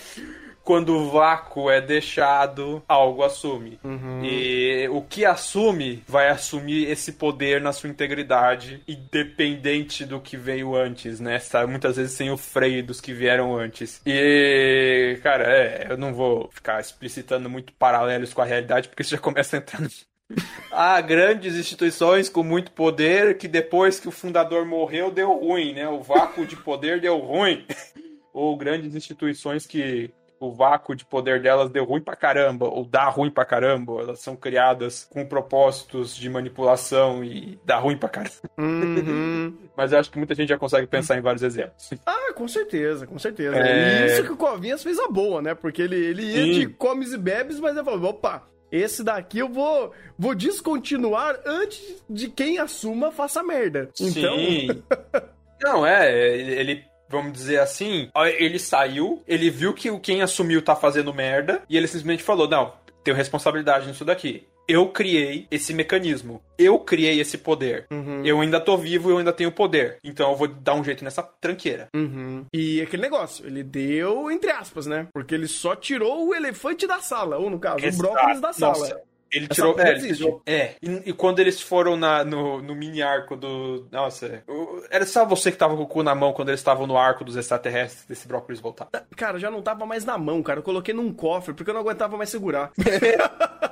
quando o vácuo é deixado, algo assume. Uhum. E o que assume vai assumir esse poder na sua integridade, independente do que veio antes, né? Muitas vezes sem o freio dos que vieram antes. E, cara, é, eu não vou ficar explicitando muito paralelos com a realidade, porque isso já começa a entrar no Há grandes instituições com muito poder que depois que o fundador morreu deu ruim, né? O vácuo de poder deu ruim. Ou grandes instituições que o vácuo de poder delas deu ruim pra caramba, ou dá ruim pra caramba, elas são criadas com propósitos de manipulação e dá ruim pra caramba. Uhum. Mas eu acho que muita gente já consegue pensar em vários exemplos. Ah, com certeza, com certeza. É... E isso que o Covinhas fez a boa, né? Porque ele, ele ia Sim. de comes e bebes, mas ele falou, opa, esse daqui eu vou, vou descontinuar antes de quem assuma faça merda. Então... Sim. Não, é, ele vamos dizer assim, ele saiu, ele viu que quem assumiu tá fazendo merda, e ele simplesmente falou: não, tenho responsabilidade nisso daqui. Eu criei esse mecanismo. Eu criei esse poder. Uhum. Eu ainda tô vivo e eu ainda tenho poder. Então eu vou dar um jeito nessa tranqueira. Uhum. E aquele negócio, ele deu entre aspas, né? Porque ele só tirou o elefante da sala, ou no caso, Exato. o brócolis da sala. Nossa. Ele tirou. É, tirou, é. E, e, quando eles foram na, no, no mini arco do. Nossa. Era só você que tava com o cu na mão quando eles estavam no arco dos extraterrestres desse brócolis voltar. Cara, já não tava mais na mão, cara. Eu coloquei num cofre porque eu não aguentava mais segurar.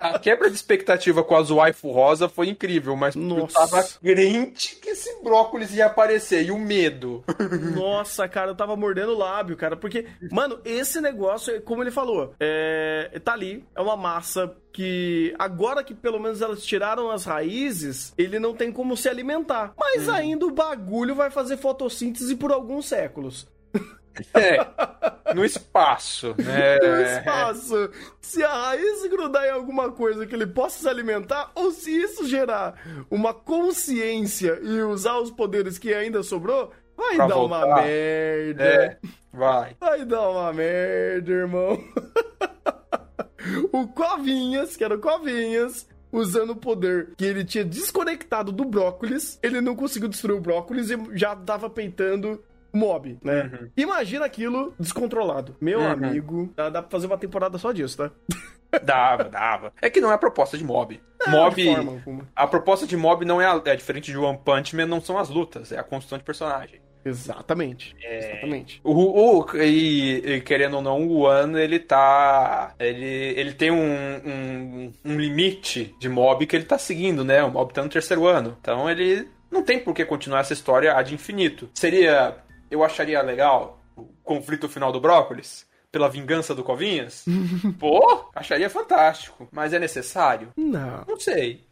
a quebra de expectativa com as waifu rosa foi incrível, mas Nossa. eu tava crente que esse brócolis ia aparecer e o medo. Nossa, cara, eu tava mordendo o lábio, cara, porque, mano, esse negócio, como ele falou, é, tá ali, é uma massa que agora que pelo menos elas tiraram as raízes, ele não tem como se alimentar. Mas hum. ainda o bagulho vai fazer fotossíntese por alguns séculos. É, no espaço, né? No espaço. Se a raiz grudar em alguma coisa que ele possa se alimentar, ou se isso gerar uma consciência e usar os poderes que ainda sobrou, vai pra dar voltar. uma merda. É, vai. Vai dar uma merda, irmão. o Covinhas, que era o Covinhas, usando o poder que ele tinha desconectado do brócolis, ele não conseguiu destruir o brócolis e já tava peitando mob, né? Uhum. Imagina aquilo descontrolado. Meu uhum. amigo, dá, dá pra fazer uma temporada só disso, tá? Dava, dava. É que não é a proposta de mob. É, mob. Forma, a proposta de mob não é, a, é diferente de One Punch Man, não são as lutas, é a construção de personagem. Exatamente. É... Exatamente. O, o, e, e, querendo ou não, o One, ele tá. Ele, ele tem um, um, um, limite de mob que ele tá seguindo, né? O mob tá no terceiro ano. Então ele não tem por que continuar essa história ad infinito. Seria eu acharia legal o conflito final do Brócolis pela vingança do Covinhas? Pô, acharia fantástico. Mas é necessário? Não. Não sei.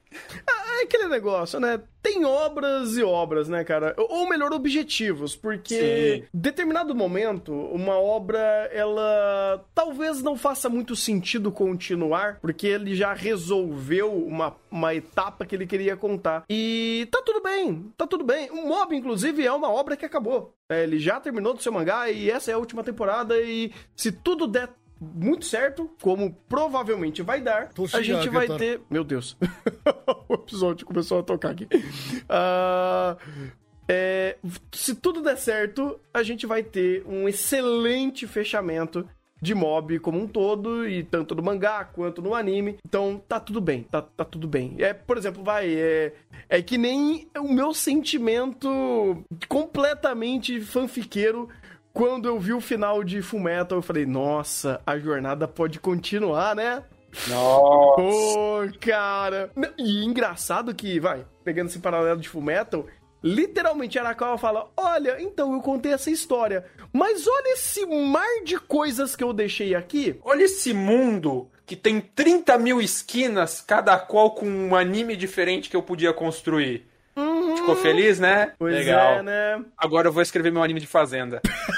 É aquele negócio, né? Tem obras e obras, né, cara? Ou melhor, objetivos, porque Sim. determinado momento, uma obra, ela talvez não faça muito sentido continuar, porque ele já resolveu uma, uma etapa que ele queria contar. E tá tudo bem, tá tudo bem. O Mob, inclusive, é uma obra que acabou. É, ele já terminou do seu mangá e essa é a última temporada e se tudo der muito certo, como provavelmente vai dar, a gente vai ter. Meu Deus, o episódio começou a tocar aqui. Uh, é, se tudo der certo, a gente vai ter um excelente fechamento de mob como um todo, e tanto no mangá quanto no anime. Então tá tudo bem, tá, tá tudo bem. É, por exemplo, vai, é, é que nem o meu sentimento completamente fanfiqueiro quando eu vi o final de Fullmetal, eu falei, nossa, a jornada pode continuar, né? Nossa! Pô, cara! E engraçado que, vai, pegando esse paralelo de Fullmetal, literalmente Arakawa fala, olha, então eu contei essa história, mas olha esse mar de coisas que eu deixei aqui. Olha esse mundo que tem 30 mil esquinas, cada qual com um anime diferente que eu podia construir. Uhum. Ficou feliz, né? Pois Legal. é, né? Agora eu vou escrever meu anime de Fazenda.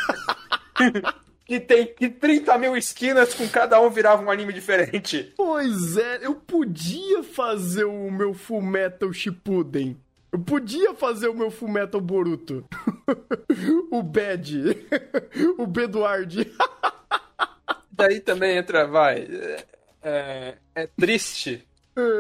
que tem que 30 mil esquinas com cada um virava um anime diferente. Pois é, eu podia fazer o meu Fullmetal Shippuden. Eu podia fazer o meu Fullmetal Boruto. o Bad. o Beduard. Daí também entra, vai. É, é triste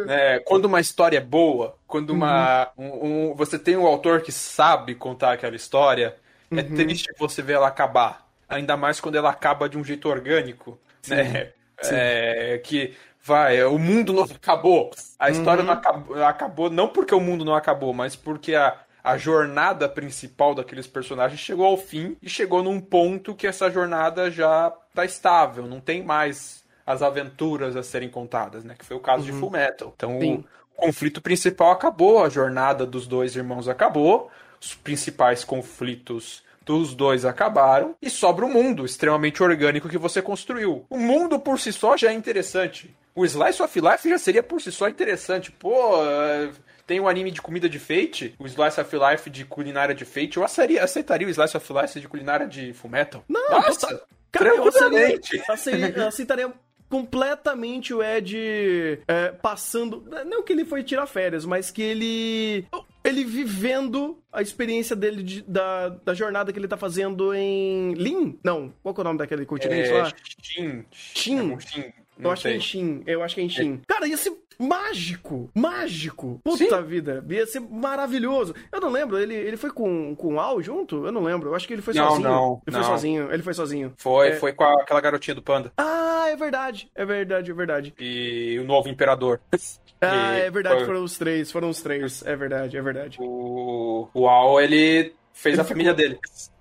é, quando uma história é boa, quando uma, uhum. um, um, você tem um autor que sabe contar aquela história, é uhum. é triste você ver ela acabar. Ainda mais quando ela acaba de um jeito orgânico, Sim. né? Sim. É, que vai, o mundo não acabou. A história uhum. não acabou, acabou, não porque o mundo não acabou, mas porque a, a jornada principal daqueles personagens chegou ao fim e chegou num ponto que essa jornada já tá estável, não tem mais as aventuras a serem contadas, né? Que foi o caso uhum. de Full Metal. Então o, o conflito principal acabou, a jornada dos dois irmãos acabou, os principais conflitos dos dois acabaram e sobra o um mundo extremamente orgânico que você construiu. O mundo por si só já é interessante. O Slice of Life já seria por si só interessante. Pô, tem um anime de comida de Fate, o Slice of Life de culinária de Fate. Eu aceitaria, aceitaria o Slice of Life de culinária de Fullmetal. Não, Nossa, tá... Cara, eu aceitaria, aceitaria completamente o Ed é, passando. Não que ele foi tirar férias, mas que ele. Ele vivendo a experiência dele de, da, da jornada que ele tá fazendo em Lin? Não, qual é o nome daquele continente é, lá? Shin. Shin. É, eu acho que é em Shin. Eu acho que é em Shin. É. Cara, ia ser mágico! Mágico! Puta Sim. vida! Ia ser maravilhoso. Eu não lembro, ele, ele foi com, com o Al junto? Eu não lembro. Eu acho que ele foi não, sozinho. Não, ele não. foi sozinho. Ele foi sozinho. Foi, é... foi com a, aquela garotinha do panda. Ah, é verdade. É verdade, é verdade. E o novo imperador. Ah, é verdade, foi... foram os três, foram os três. É verdade, é verdade. O, o Al, ele fez ele a família dele.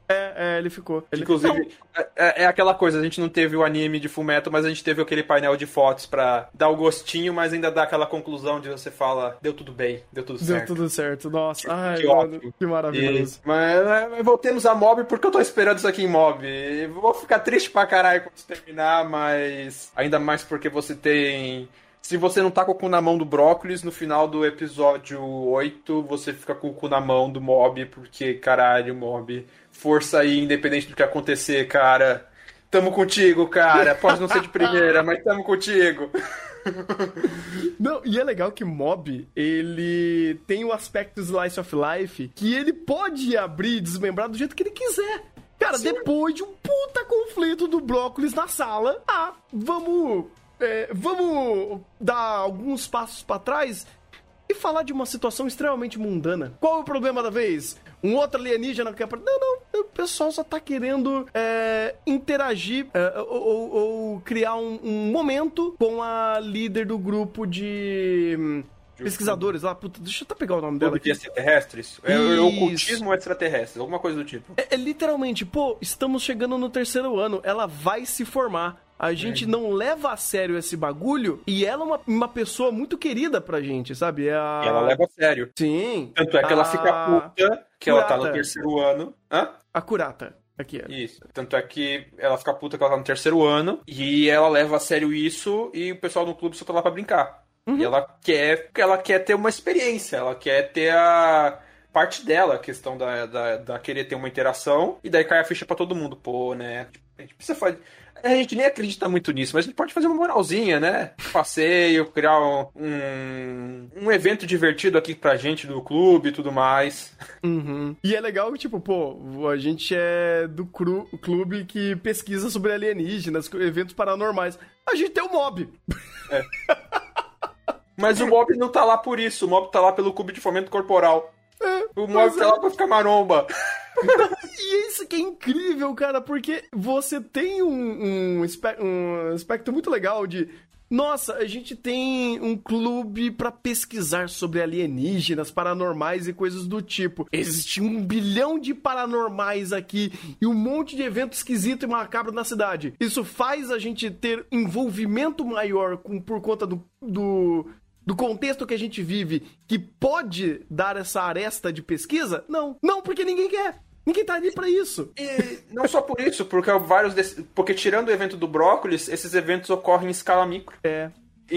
É, é, ele ficou. Ele... Inclusive, é, é, é, aquela coisa, a gente não teve o anime de Fullmetal, mas a gente teve aquele painel de fotos pra dar o gostinho, mas ainda dar aquela conclusão de você fala, deu tudo bem, deu tudo certo. Deu tudo certo, nossa. Ai, que, mano, que maravilhoso. E, mas, mas voltemos a Mob, porque eu tô esperando isso aqui em Mob. Vou ficar triste pra caralho quando terminar, mas ainda mais porque você tem se você não tá com o cu na mão do brócolis, no final do episódio 8, você fica com o cu na mão do mob, porque, caralho, mob, força aí, independente do que acontecer, cara. Tamo contigo, cara. Pode não ser de primeira, mas tamo contigo. Não, e é legal que Mob, ele tem o aspecto Slice of Life que ele pode abrir e desmembrar do jeito que ele quiser. Cara, Sim. depois de um puta conflito do brócolis na sala, ah, vamos é, vamos dar alguns passos para trás e falar de uma situação extremamente mundana. Qual é o problema da vez? Um outro alienígena quer. Não, não. O pessoal só tá querendo é, interagir é, ou, ou, ou, criar um, um, momento com a líder do grupo de. Pesquisadores lá, puta, deixa eu até pegar o nome dela. De extraterrestres? É, é ocultismo extraterrestre, alguma coisa do tipo. É, é literalmente, pô, estamos chegando no terceiro ano, ela vai se formar. A gente é. não leva a sério esse bagulho e ela é uma, uma pessoa muito querida pra gente, sabe? É a... Ela leva a sério. Sim. Tanto é que a... ela fica puta que curata. ela tá no terceiro ano. Hã? A curata. Aqui é. Isso. Tanto é que ela fica puta que ela tá no terceiro ano e ela leva a sério isso e o pessoal do clube só tá lá pra brincar. Uhum. E ela quer, ela quer ter uma experiência, ela quer ter a parte dela, a questão da, da, da querer ter uma interação, e daí cai a ficha para todo mundo. Pô, né? A gente precisa fazer. A gente nem acredita muito nisso, mas a gente pode fazer uma moralzinha, né? Passeio, criar um, um, evento divertido aqui pra gente do clube e tudo mais. Uhum. E é legal, tipo, pô, a gente é do cru, clube que pesquisa sobre alienígenas, eventos paranormais. A gente tem o mob. É. Mas o mob não tá lá por isso, o mob tá lá pelo clube de fomento corporal. É, o mob tá é. lá pra ficar maromba. e isso que é incrível, cara, porque você tem um, um, um aspecto muito legal de nossa, a gente tem um clube para pesquisar sobre alienígenas, paranormais e coisas do tipo. Existe um bilhão de paranormais aqui e um monte de evento esquisito e macabro na cidade. Isso faz a gente ter envolvimento maior com, por conta do, do do contexto que a gente vive que pode dar essa aresta de pesquisa? Não. Não, porque ninguém quer. Ninguém tá ali pra isso. E não só por isso, porque vários desse, porque tirando o evento do brócolis, esses eventos ocorrem em escala micro. É.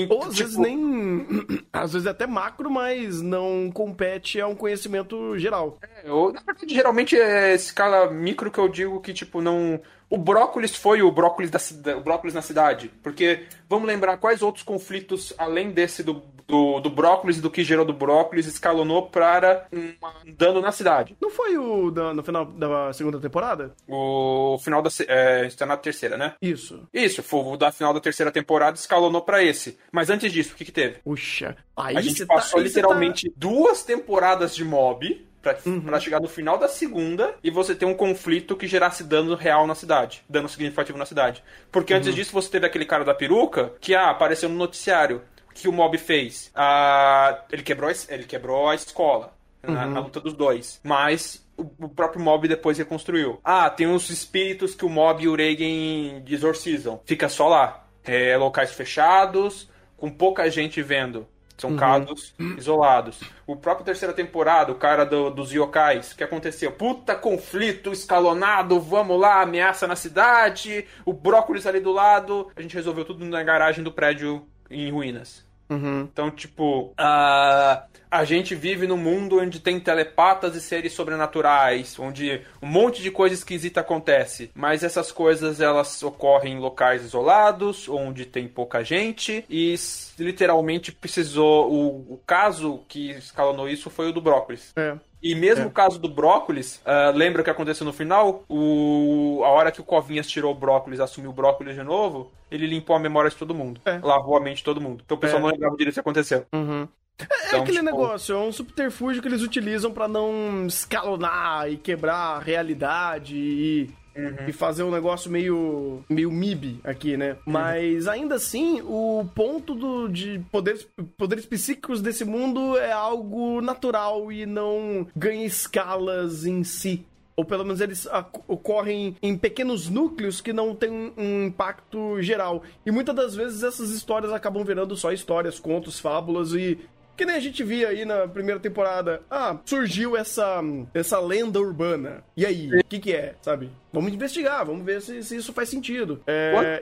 Ou às tipo... vezes nem. Às vezes até macro, mas não compete a um conhecimento geral. É, ou, na verdade, geralmente é escala micro que eu digo que, tipo, não. o brócolis foi o brócolis, da, o brócolis na cidade. Porque vamos lembrar quais outros conflitos, além desse do, do, do brócolis e do que gerou do brócolis, escalonou para um dano na cidade. Não foi o da, no final da segunda temporada? O final da. É, está na terceira, né? Isso. Isso, foi o da final da terceira temporada escalonou para esse. Mas antes disso, o que, que teve? Puxa. Aí a gente passou tá, literalmente tá... duas temporadas de mob Pra, uhum. pra, chegar no final da segunda e você ter um conflito que gerasse dano real na cidade. Dano significativo na cidade. Porque uhum. antes disso você teve aquele cara da peruca que ah, apareceu no noticiário. Que o mob fez? Ah, ele, quebrou, ele quebrou a escola. Uhum. Na, na, luta dos dois. Mas o, próprio mob depois reconstruiu. Ah, tem uns espíritos que o mob e o Reigen exorcizam. Fica só lá. É, locais fechados, com pouca gente vendo. São uhum. casos isolados. O próprio terceira temporada, o cara do, dos yokais, que aconteceu? Puta conflito escalonado, vamos lá, ameaça na cidade, o brócolis ali do lado. A gente resolveu tudo na garagem do prédio em ruínas. Uhum. Então, tipo, a, a gente vive num mundo onde tem telepatas e seres sobrenaturais, onde um monte de coisa esquisita acontece. Mas essas coisas, elas ocorrem em locais isolados, onde tem pouca gente, e literalmente precisou. O, o caso que escalonou isso foi o do brócolis. É. E mesmo é. o caso do brócolis, uh, lembra o que aconteceu no final? O, a hora que o Covinhas tirou o brócolis, assumiu o brócolis de novo, ele limpou a memória de todo mundo. É. Lavou a mente de todo mundo. Então o pessoal é. não lembrava direito o que aconteceu. Uhum. É, é então, aquele tipo... negócio, é um subterfúgio que eles utilizam para não escalonar e quebrar a realidade e Uhum. e fazer um negócio meio, meio MIB aqui, né? Uhum. Mas ainda assim, o ponto do, de poderes, poderes psíquicos desse mundo é algo natural e não ganha escalas em si ou pelo menos eles ocorrem em pequenos núcleos que não têm um impacto geral. E muitas das vezes essas histórias acabam virando só histórias, contos, fábulas e que nem a gente via aí na primeira temporada. Ah, surgiu essa, essa lenda urbana. E aí, o que, que é, sabe? Vamos investigar, vamos ver se, se isso faz sentido. É,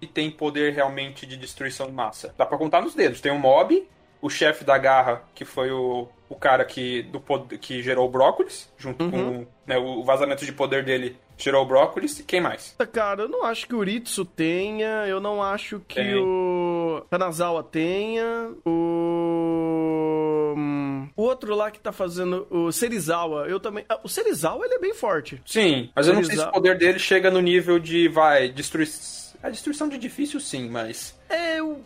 e, tem poder realmente de destruição em massa? Dá pra contar nos dedos. Tem um mob, o chefe da garra, que foi o, o cara que, do, que gerou o brócolis, junto uhum. com né, o vazamento de poder dele gerou o brócolis. Quem mais? Cara, eu não acho que o Ritsu tenha, eu não acho que tem. o Kanazawa tenha, o... O outro lá que tá fazendo o Serizawa, eu também... Ah, o Serizawa, ele é bem forte. Sim, mas eu não sei se o poder dele chega no nível de, vai, destruir... A destruição de edifício, sim, mas... É,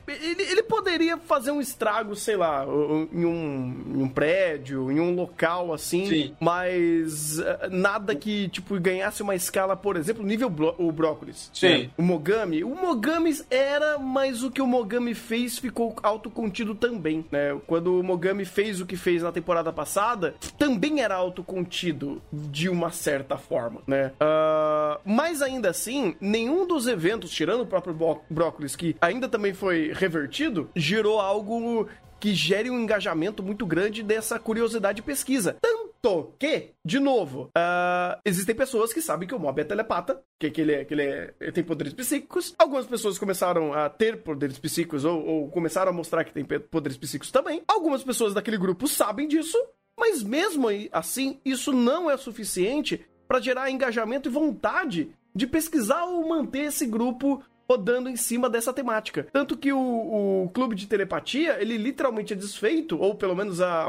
ele, ele poderia fazer um estrago, sei lá, em um, em um prédio, em um local assim, Sim. mas eh, nada que, tipo, ganhasse uma escala, por exemplo, nível o brócolis. Sim. Né? O Mogami. O Mogami era, mas o que o Mogami fez ficou autocontido também, né? Quando o Mogami fez o que fez na temporada passada, também era autocontido de uma certa forma, né? Uh, mas ainda assim, nenhum dos eventos, tirando o próprio brócolis, que ainda também foi revertido, gerou algo que gere um engajamento muito grande dessa curiosidade de pesquisa. Tanto que, de novo, uh, existem pessoas que sabem que o Mob é telepata, que, que, ele, é, que ele, é, ele, tem poderes psíquicos. Algumas pessoas começaram a ter poderes psíquicos ou, ou começaram a mostrar que tem poderes psíquicos também. Algumas pessoas daquele grupo sabem disso, mas mesmo assim, isso não é suficiente para gerar engajamento e vontade de pesquisar ou manter esse grupo rodando em cima dessa temática. Tanto que o, o clube de telepatia, ele literalmente é desfeito, ou pelo menos a,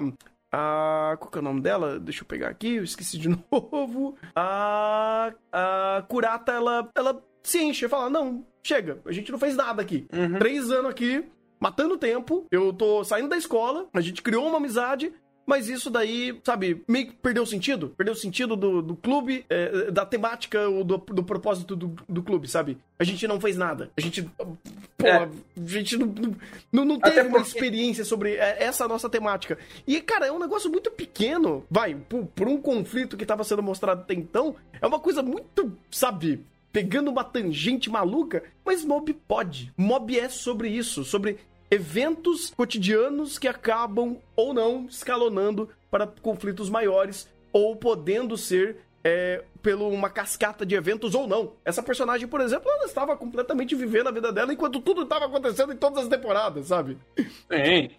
a. Qual que é o nome dela? Deixa eu pegar aqui, eu esqueci de novo. A. A Kurata, ela, ela se enche e fala: Não, chega, a gente não fez nada aqui. Uhum. Três anos aqui, matando tempo, eu tô saindo da escola, a gente criou uma amizade, mas isso daí, sabe, meio que perdeu o sentido. Perdeu o sentido do, do clube, é, da temática, do, do propósito do, do clube, sabe? A gente não fez nada. A gente. Pô, é. a gente não, não, não teve porque... uma experiência sobre é, essa nossa temática. E, cara, é um negócio muito pequeno. Vai, por, por um conflito que estava sendo mostrado até então, é uma coisa muito, sabe, pegando uma tangente maluca, mas mob pode. Mob é sobre isso, sobre eventos cotidianos que acabam ou não escalonando para conflitos maiores ou podendo ser é, pelo uma cascata de eventos ou não. Essa personagem, por exemplo, ela estava completamente vivendo a vida dela enquanto tudo estava acontecendo em todas as temporadas, sabe? Sim.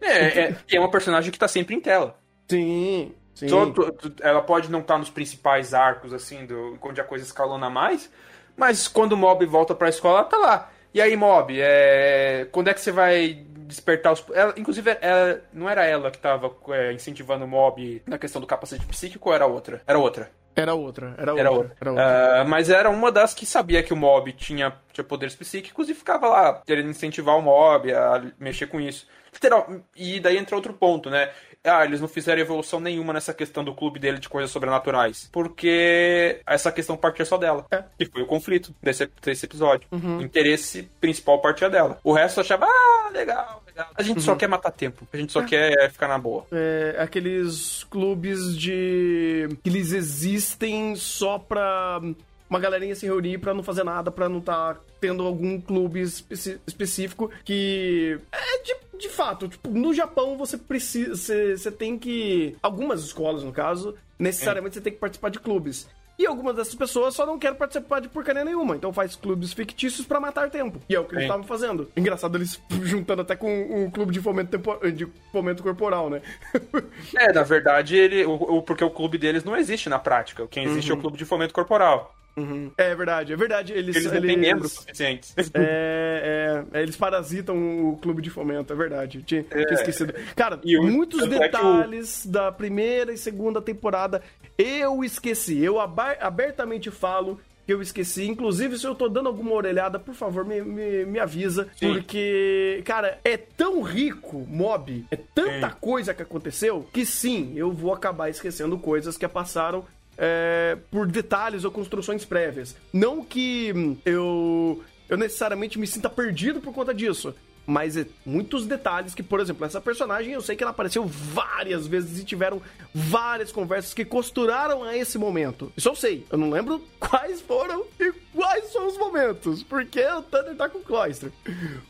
É, é, é uma personagem que está sempre em tela. Sim. Sim. Todo- ela pode não estar nos principais arcos, assim, do, onde a coisa escalona mais, mas quando o Mob volta pra escola, ela tá lá. E aí, Mob, é... quando é que você vai despertar os. Ela, inclusive, ela- não era ela que tava é, incentivando o Mob na questão do capacete psíquico ou era outra? Era outra. Era outra, era outra. Era outra. Era outra. Ah, mas era uma das que sabia que o mob tinha, tinha poderes psíquicos e ficava lá querendo incentivar o mob a mexer com isso. Literal, e daí entra outro ponto, né? Ah, eles não fizeram evolução nenhuma nessa questão do clube dele de coisas sobrenaturais. Porque essa questão partia só dela. É. Que foi o conflito desse, desse episódio. Uhum. O interesse principal partia dela. O resto eu achava, ah, legal, legal. A gente Uhum. só quer matar tempo. A gente só quer ficar na boa. É, aqueles clubes de. que eles existem só pra uma galerinha se reunir pra não fazer nada, pra não tá tendo algum clube especi- específico que. É de, de fato, tipo, no Japão você precisa. Você, você tem que. Algumas escolas, no caso, necessariamente você tem que participar de clubes. E algumas dessas pessoas só não querem participar de porcaria nenhuma. Então faz clubes fictícios pra matar tempo. E é o que eles Sim. estavam fazendo. Engraçado eles juntando até com um clube de fomento, tempo- de fomento corporal, né? É, na verdade, ele, o, o- porque o clube deles não existe na prática. Quem existe é o clube de fomento corporal. Uhum. É verdade, é verdade. Eles, Eles não têm membros suficientes. É, é, é, eles parasitam o clube de fomento, é verdade. Tinha, tinha esquecido. Cara, o- muitos é que o- detalhes da primeira e segunda temporada eu esqueci. Eu abertamente falo que eu esqueci. Inclusive, se eu tô dando alguma orelhada, por favor, me, me, me avisa. Sim. Porque, cara, é tão rico, mob, é tanta Sim. coisa que aconteceu, que sim, eu vou acabar esquecendo coisas que passaram é, por detalhes ou construções prévias. Não que eu, eu necessariamente me sinta perdido por conta disso. Mas é muitos detalhes que, por exemplo, essa personagem eu sei que ela apareceu várias vezes e tiveram várias conversas que costuraram a esse momento. Isso eu sei. Eu não lembro quais foram e quais são os momentos. Porque o Thunder tá com o Cloyster.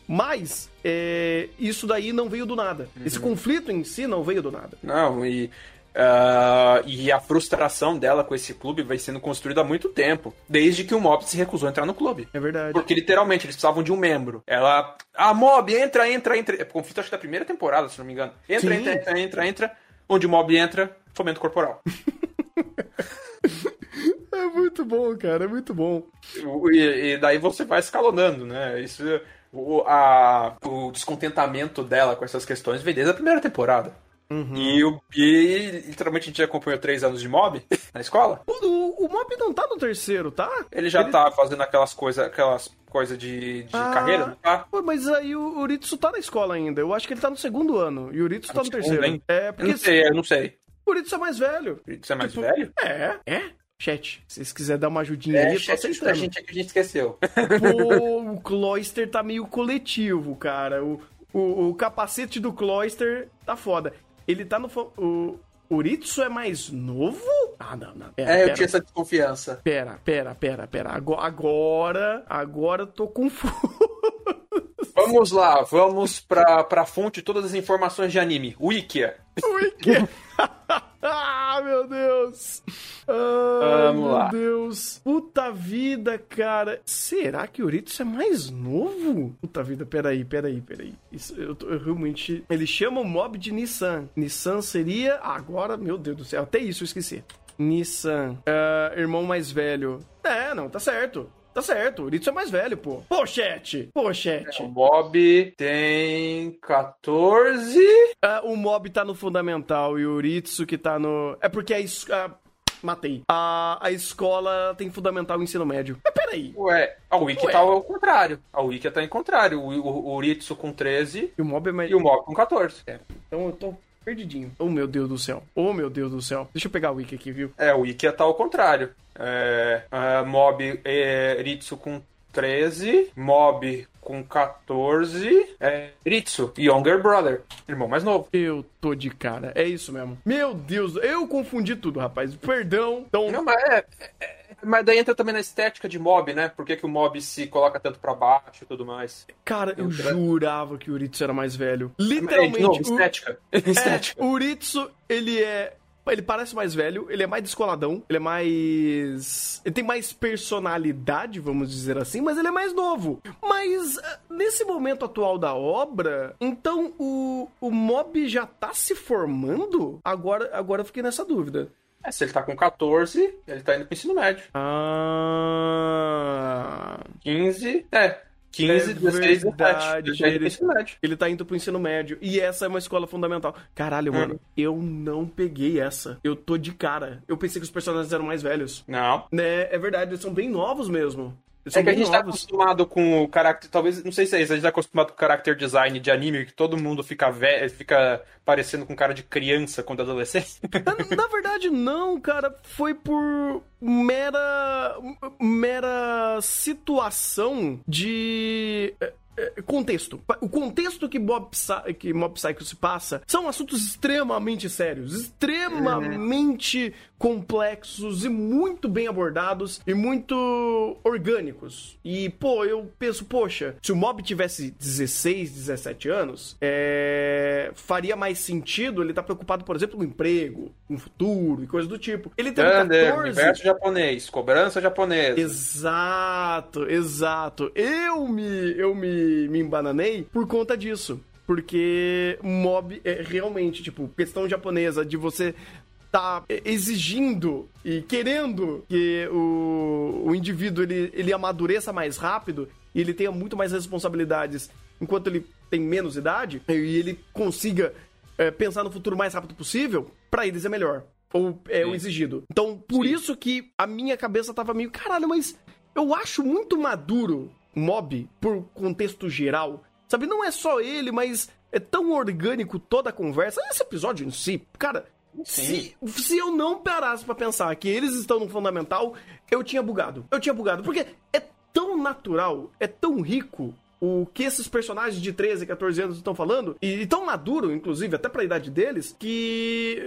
Mas é, isso daí não veio do nada. Esse conflito em si não veio do nada. Não, e, ah, e a frustração dela com esse clube vai sendo construída há muito tempo. Desde que o Mob se recusou a entrar no clube. É verdade. Porque literalmente eles precisavam de um membro. Ela. Ah, Mob, entra, entra, entra. É conflito acho que da primeira temporada, se não me engano. Entra, Sim. entra, entra, entra, entra. Onde o Mob entra, fomento corporal. É muito bom, cara, é muito bom. E, e daí você vai escalonando, né? Isso, o, a, o descontentamento dela com essas questões vem desde a primeira temporada. E, o, e literalmente a gente acompanhou três anos de mob na escola. O, o, Mob não tá no terceiro, tá? Ele já tá fazendo aquelas coisas aquelas coisas de, de Ah. carreira, não tá? Pô, mas aí o Uritsu tá na escola ainda. Eu acho que ele tá no segundo ano. E o Uritsu tá no segundo, terceiro. hein? É, Eu porque não sei, eu não sei. o Uritsu é mais velho. Você é mais Tipo, velho? É, é. Chat, se vocês quiserem dar uma ajudinha É, aí, eu tô chat, a gente, a gente esqueceu. Pô, o Cloyster tá meio coletivo, cara. O, o, o capacete do Cloyster tá foda. Ele tá no. O Uritsu é mais novo? Ah, não, não. Pera, É, eu pera, tinha essa desconfiança. Pera, pera, pera, pera. Ago- Agora, agora eu tô confuso. Vamos lá, vamos pra, pra fonte de todas as informações de anime. Wikia. Wiki. ah, meu Deus. Ah, Vamos meu lá. Deus. Puta vida, cara. Será que o Uritsu é mais novo? Puta vida, peraí, peraí, peraí. Isso, eu, tô- eu realmente... Ele chama o mob de Nissan. Nissan seria... Agora, meu Deus do céu, até isso eu esqueci. Nissan. Ah, irmão mais velho. É, não, tá certo. Tá certo, o Uritsu é mais velho, pô. Pochete! Pochete! O Bob tem 14. Ah, o Mob tá no fundamental e o Uritsu que tá no. É porque a. es- ah, matei. A, a escola tem fundamental e ensino médio. Mas peraí. Ué, a Wiki Ué. tá ao contrário. A Wiki tá em contrário. O, o, o Uritsu com 13 E o Mob é mais. e o Mob com 14. É, Então eu tô perdidinho. Oh meu Deus do céu. Oh meu Deus do céu. Deixa eu pegar o wiki aqui, viu? é o Wiki tá ao contrário. É, é, Mob é, Ritsu com 13, Mob com 14, é, Ritsu, Younger Brother, irmão mais novo. Eu tô de cara. É isso mesmo. Meu Deus, eu confundi tudo, rapaz. Perdão. Então. Não, mas é, é- é- mas daí entra também na estética de Mob, né? Por que, que o Mob se coloca tanto pra baixo e tudo mais? Cara, eu Entra- jurava que o Uritsu era mais velho. É, de Literalmente. novo, o- estética. É, estética. o Uritsu, ele é ele parece mais velho, ele é mais descoladão, ele é mais. Ele tem mais personalidade, vamos dizer assim, mas ele é mais novo. Mas ah, nesse momento atual da obra, então o, o mob já tá se formando? Agora, agora eu fiquei nessa dúvida. É, se ele tá com 14, ele tá indo pro ensino médio. Ah. 15, é. 15, É 16, 17. verdade, Ele ele- tá indo pro ensino médio. E essa é uma escola fundamental. Caralho, mano, eu não peguei essa. Eu tô de cara. Eu pensei que os personagens eram mais velhos. Não. Né, é verdade, eles são bem novos mesmo. É que a gente tá novos. acostumado com o caráter. Talvez, não sei se é isso, a gente tá acostumado com o character design de anime, que todo mundo fica velho, fica parecendo com cara de criança quando é adolescente. Na, na verdade, não, cara. Foi por mera. mera situação de. É, Contexto. O contexto que Mob, Psy- que Mob Psycho se passa são assuntos extremamente sérios, extremamente complexos e muito bem abordados e muito orgânicos. E, pô, eu penso, poxa, se o Mob tivesse 16, 17 anos, é, faria mais sentido ele estar preocupado, por exemplo, com emprego, com futuro e coisa do tipo. Ele tem Thunder, 14. universo japonês, cobrança japonesa. Exato, exato. Eu me, eu me, me embananei por conta disso. Porque mob é realmente, tipo, questão japonesa de você tá exigindo e querendo que o, o indivíduo ele, ele amadureça mais rápido e ele tenha muito mais responsabilidades enquanto ele tem menos idade e ele consiga é, pensar no futuro o mais rápido possível, pra eles é melhor. Ou é o Sim. exigido. Então, por Sim. isso que a minha cabeça tava meio, caralho, mas eu acho muito maduro mob por contexto geral. Sabe, não é só ele, mas é tão orgânico toda a conversa. Esse episódio em si, cara, se, se eu não parasse pra pensar que eles estão no fundamental, eu tinha bugado. Eu tinha bugado. Porque é tão natural, é tão rico o que esses personagens de 13, 14 anos estão falando, e, e tão maduro, inclusive, até pra idade deles, que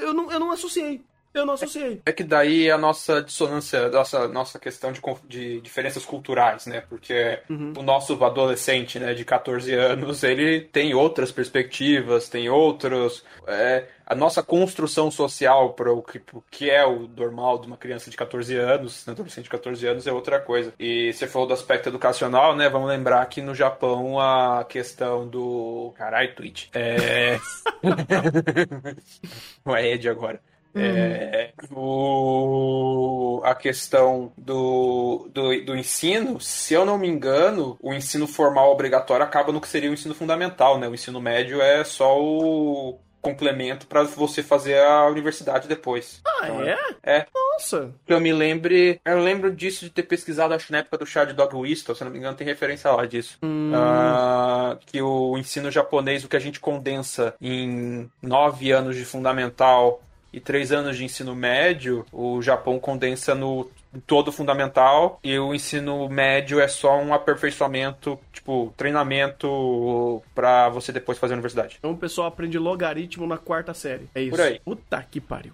eu não, eu não associei. Eu não associei. É que daí a nossa dissonância, nossa, nossa questão de, de diferenças culturais, né? Porque o nosso adolescente, né, de 14 anos, ele tem outras perspectivas, tem outros. é, a nossa construção social para o que, pro que é o normal de uma criança de 14 anos, um adolescente de 14 anos, é outra coisa. E você falou do aspecto educacional, né? Vamos lembrar que no Japão a questão do. Caralho, Twitch. É. Não é Ed agora. É, o, a questão do, do, do ensino, se eu não me engano, o ensino formal obrigatório acaba no que seria o ensino fundamental, né? O ensino médio é só o complemento para você fazer a universidade depois. Ah, Então, é? É. Nossa. Que eu me lembre, eu lembro disso de ter pesquisado, acho na época do chá de Dog Whistle, se não me engano, tem referência lá disso. Ah, que o ensino japonês, o que a gente condensa em nove anos de fundamental e três anos de ensino médio, o Japão condensa no todo fundamental e o ensino médio é só um aperfeiçoamento, tipo, treinamento pra você depois fazer a universidade. Então o pessoal aprende logaritmo na quarta série. É isso. Por aí. Puta que pariu.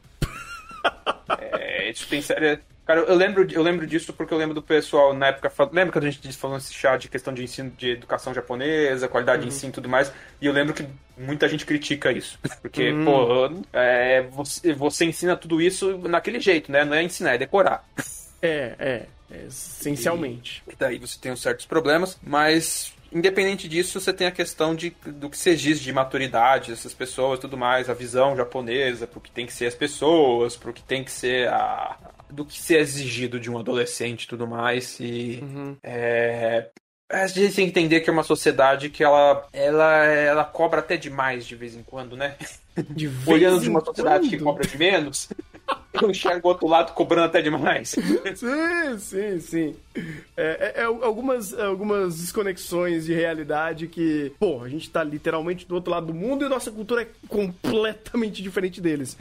É, isso tem série. Cara, eu lembro, eu lembro disso porque eu lembro do pessoal na época. Lembra que a gente falando esse chá de questão de ensino de educação japonesa, qualidade de ensino e tudo mais? E eu lembro que muita gente critica isso. Porque, pô, é, você, você ensina tudo isso naquele jeito, né? Não é ensinar, é decorar. É, é. é, essencialmente. E daí você tem uns certos problemas, mas independente disso, você tem a questão de, do que se exige de maturidade dessas pessoas e tudo mais, a visão japonesa pro que tem que ser as pessoas, pro que tem que ser a. do que ser exigido de um adolescente e tudo mais. E. É. A gente tem que entender que é uma sociedade que ela, ela, ela cobra até demais de vez em quando, né? De vez Olhando de uma em sociedade que quando. cobra de menos, eu enxergo o outro lado cobrando até demais. Sim, sim, sim. É, é- é algumas, algumas desconexões de realidade que, pô, a gente tá literalmente do outro lado do mundo e nossa cultura é completamente diferente deles.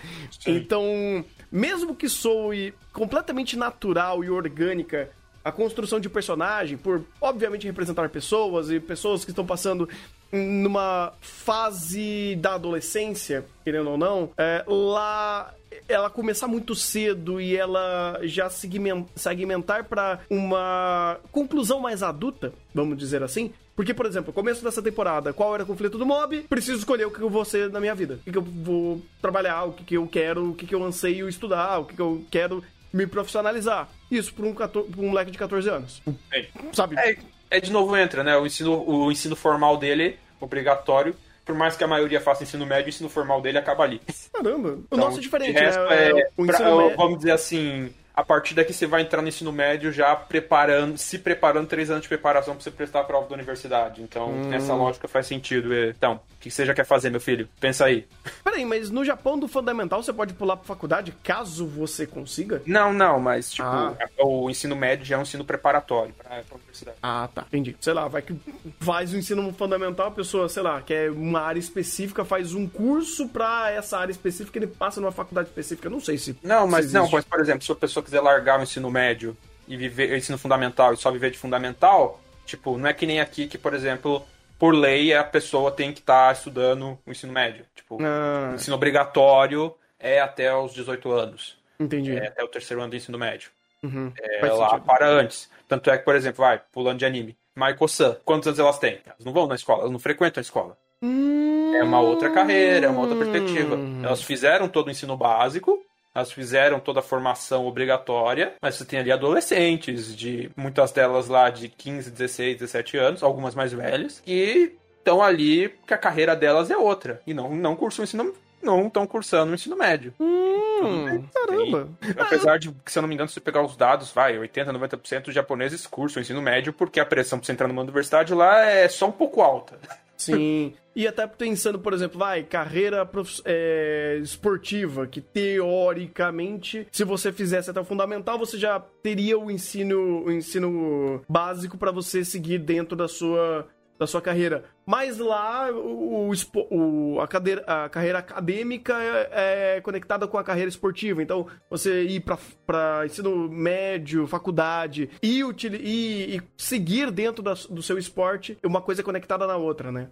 Então, mesmo que soe completamente natural e orgânica a construção de personagem, por obviamente representar pessoas e pessoas que estão passando numa fase da adolescência, querendo ou não, é, lá ela começar muito cedo e ela já segmen- segmentar para uma conclusão mais adulta, vamos dizer assim, Porque, por exemplo, começo dessa temporada, qual era o conflito do mob? Preciso escolher o que eu vou ser na minha vida. O que, eu vou trabalhar, o que, eu quero, o que, eu anseio estudar, o que, eu quero me profissionalizar. Isso pra um, 14, pra um moleque de 14 anos. É. Sabe? É, é, de novo entra, né? O ensino, o ensino formal dele, obrigatório. Por mais que a maioria faça ensino médio, o ensino formal dele acaba ali. Caramba. O Então, nosso é diferente, resto, né? é, o pra- médio- vamos dizer assim, a partir daqui você vai entrar no ensino médio já preparando, se preparando três anos de preparação pra você prestar a prova da universidade. Então, Hum. essa lógica faz sentido. É, Então, que você já quer fazer, meu filho? Pensa aí. Peraí, mas no Japão do fundamental você pode pular pra faculdade caso você consiga? Não, não, mas tipo, Ah. o ensino médio já é um ensino preparatório pra, pra universidade. Ah, tá. Entendi. Sei lá, vai que faz o ensino fundamental, a pessoa, sei lá, quer uma área específica, faz um curso pra essa área específica, ele passa numa faculdade específica. Eu não sei se. Não, mas se não, mas por exemplo, se a pessoa quiser largar o ensino médio e viver o ensino fundamental e só viver de fundamental, tipo, não é que nem aqui que, por exemplo, por lei a pessoa tem que estar estudando o ensino médio. Tipo, Ah, o ensino obrigatório é até os 18 anos. entendi. É até o terceiro ano do ensino médio. Uhum. É, Faz lá sentido. para antes. Tanto é que, por exemplo, vai, pulando de anime. Maiko-san, quantos anos elas têm? Elas não vão na escola, elas não frequentam a escola. É uma outra carreira, é uma outra perspectiva. Hum. Elas fizeram todo o ensino básico, elas fizeram toda a formação obrigatória, mas você tem ali adolescentes, de muitas delas lá de 15, 16, 17 anos, algumas mais velhas, que estão ali porque a carreira delas é outra. E não, não cursam ensino. Não estão cursando o ensino médio. Hum, caramba. Apesar de, que, se eu não me engano, se você pegar os dados, vai, 80, 90% dos japoneses cursam o ensino médio, porque a pressão pra você entrar numa universidade lá é só um pouco alta. Sim. E até pensando, por exemplo, vai, carreira é, esportiva, que teoricamente, se você fizesse até o fundamental, você já teria o ensino, o ensino básico pra você seguir dentro da sua da sua carreira. Mas lá o, o a, cadeira- a carreira acadêmica é, é conectada com a carreira esportiva. Então, você ir pra ensino médio, faculdade e, e- e seguir dentro da- do seu esporte, uma coisa é conectada na outra, né?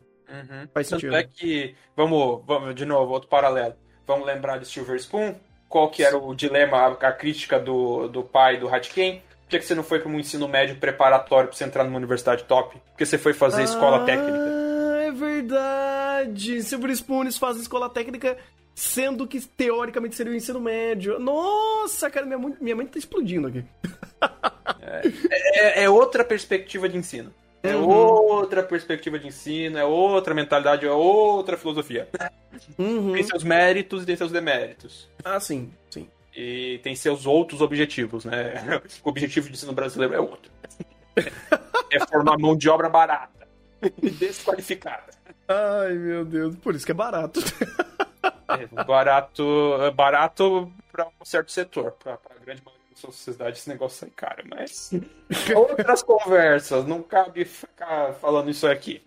Faz Tanto sentido. é que, vamos, vamos, de novo, outro paralelo. Vamos lembrar de Silver Spoon? Qual que era o dilema, a, a crítica do, do pai do Hatken? Por que, que você não foi para um ensino médio preparatório para você entrar numa universidade top? Porque você foi fazer escola técnica. Ah, é verdade. Silver Spoons fazem escola técnica, sendo que teoricamente seria o ensino médio. Nossa, cara, minha, minha mente tá explodindo aqui. É, é outra perspectiva de ensino. É Uhum. outra perspectiva de ensino, é outra mentalidade, é outra filosofia. Uhum. Tem seus méritos e tem seus deméritos. Ah, sim, sim. E tem seus outros objetivos, né? O objetivo de ensino brasileiro é outro. É formar mão de obra barata e desqualificada. Ai, meu Deus. Por isso que é barato. É, barato, é barato para um certo setor, para a grande maioria da sociedade esse negócio sai caro, mas outras conversas, não cabe ficar falando isso aqui.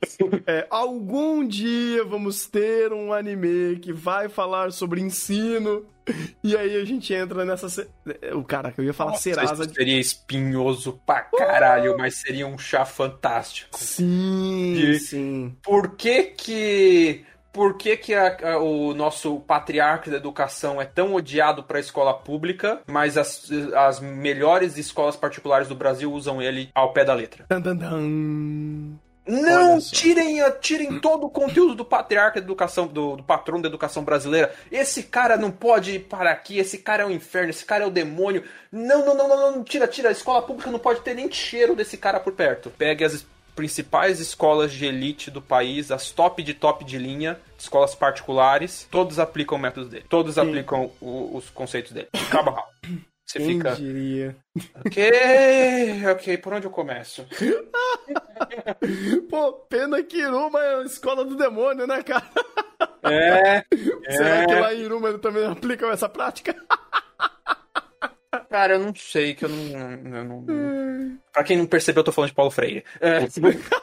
É, algum dia vamos ter um anime que vai falar sobre ensino. E aí a gente entra nessa. se- O cara que eu ia falar Nossa, Serasa. isso seria espinhoso pra caralho, mas seria um chá fantástico. Sim, De- sim. Por que que por que, que a- a- o nosso patriarca da educação é tão odiado para a escola pública, mas as, as melhores escolas particulares do Brasil usam ele ao pé da letra? Dan, dan, dan. Não tirem, tirem todo o conteúdo do patriarca da educação, do, do patrão da educação brasileira. Esse cara não pode ir para aqui, esse cara é o inferno, esse cara é o demônio. Não, não, não, não, não, tira, tira. A escola pública não pode ter nem cheiro desse cara por perto. Pegue as principais escolas de elite do país, as top de top de linha, escolas particulares, todos aplicam o método dele. Todos aplicam o- os conceitos dele. Cabal. Você Quem fica. diria? Ok, ok, por onde eu começo? Pô, pena que Iruma é a escola do demônio, né, cara? É. Será é. que lá em Iruma também aplicam essa prática? Cara, eu não sei, que eu não. Eu não... Pra quem não percebeu, eu tô falando de Paulo Freire. É,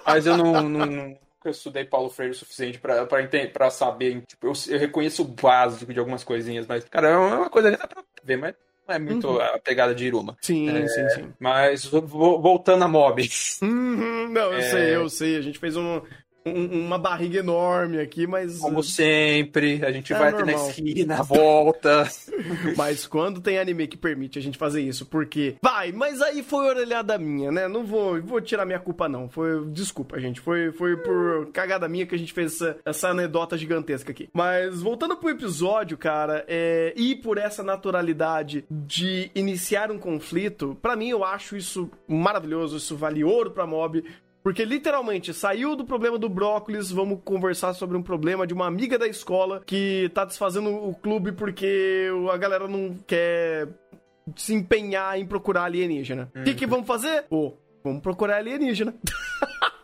mas eu não, não, não- nunca estudei Paulo Freire o suficiente pra, pra, enten- pra saber. Tipo, eu, eu reconheço o básico de algumas coisinhas, mas, cara, é uma coisa ali dá pra ver, mas não é muito a pegada de Iruma. Sim, É. sim, sim. Mas vo- voltando a mob. Uhum, não, eu É. sei, eu sei. A gente fez um. Um- uma barriga enorme aqui, mas. Como sempre, a gente É vai ter na normal. esquina, volta. Mas quando tem anime que permite a gente fazer isso, porque vai, mas aí foi orelhada minha, né? Não vou, vou tirar minha culpa não. Foi, desculpa, gente. Foi, foi por cagada minha que a gente fez essa, essa anedota gigantesca aqui. Mas voltando pro episódio, cara, é, e por essa naturalidade de iniciar um conflito, pra mim eu acho isso maravilhoso, isso vale ouro pra mob. Porque literalmente saiu do problema do brócolis, vamos conversar sobre um problema de uma amiga da escola que tá desfazendo o clube porque a galera não quer se empenhar em procurar alienígena. O que, que vamos fazer? Pô, vamos procurar alienígena.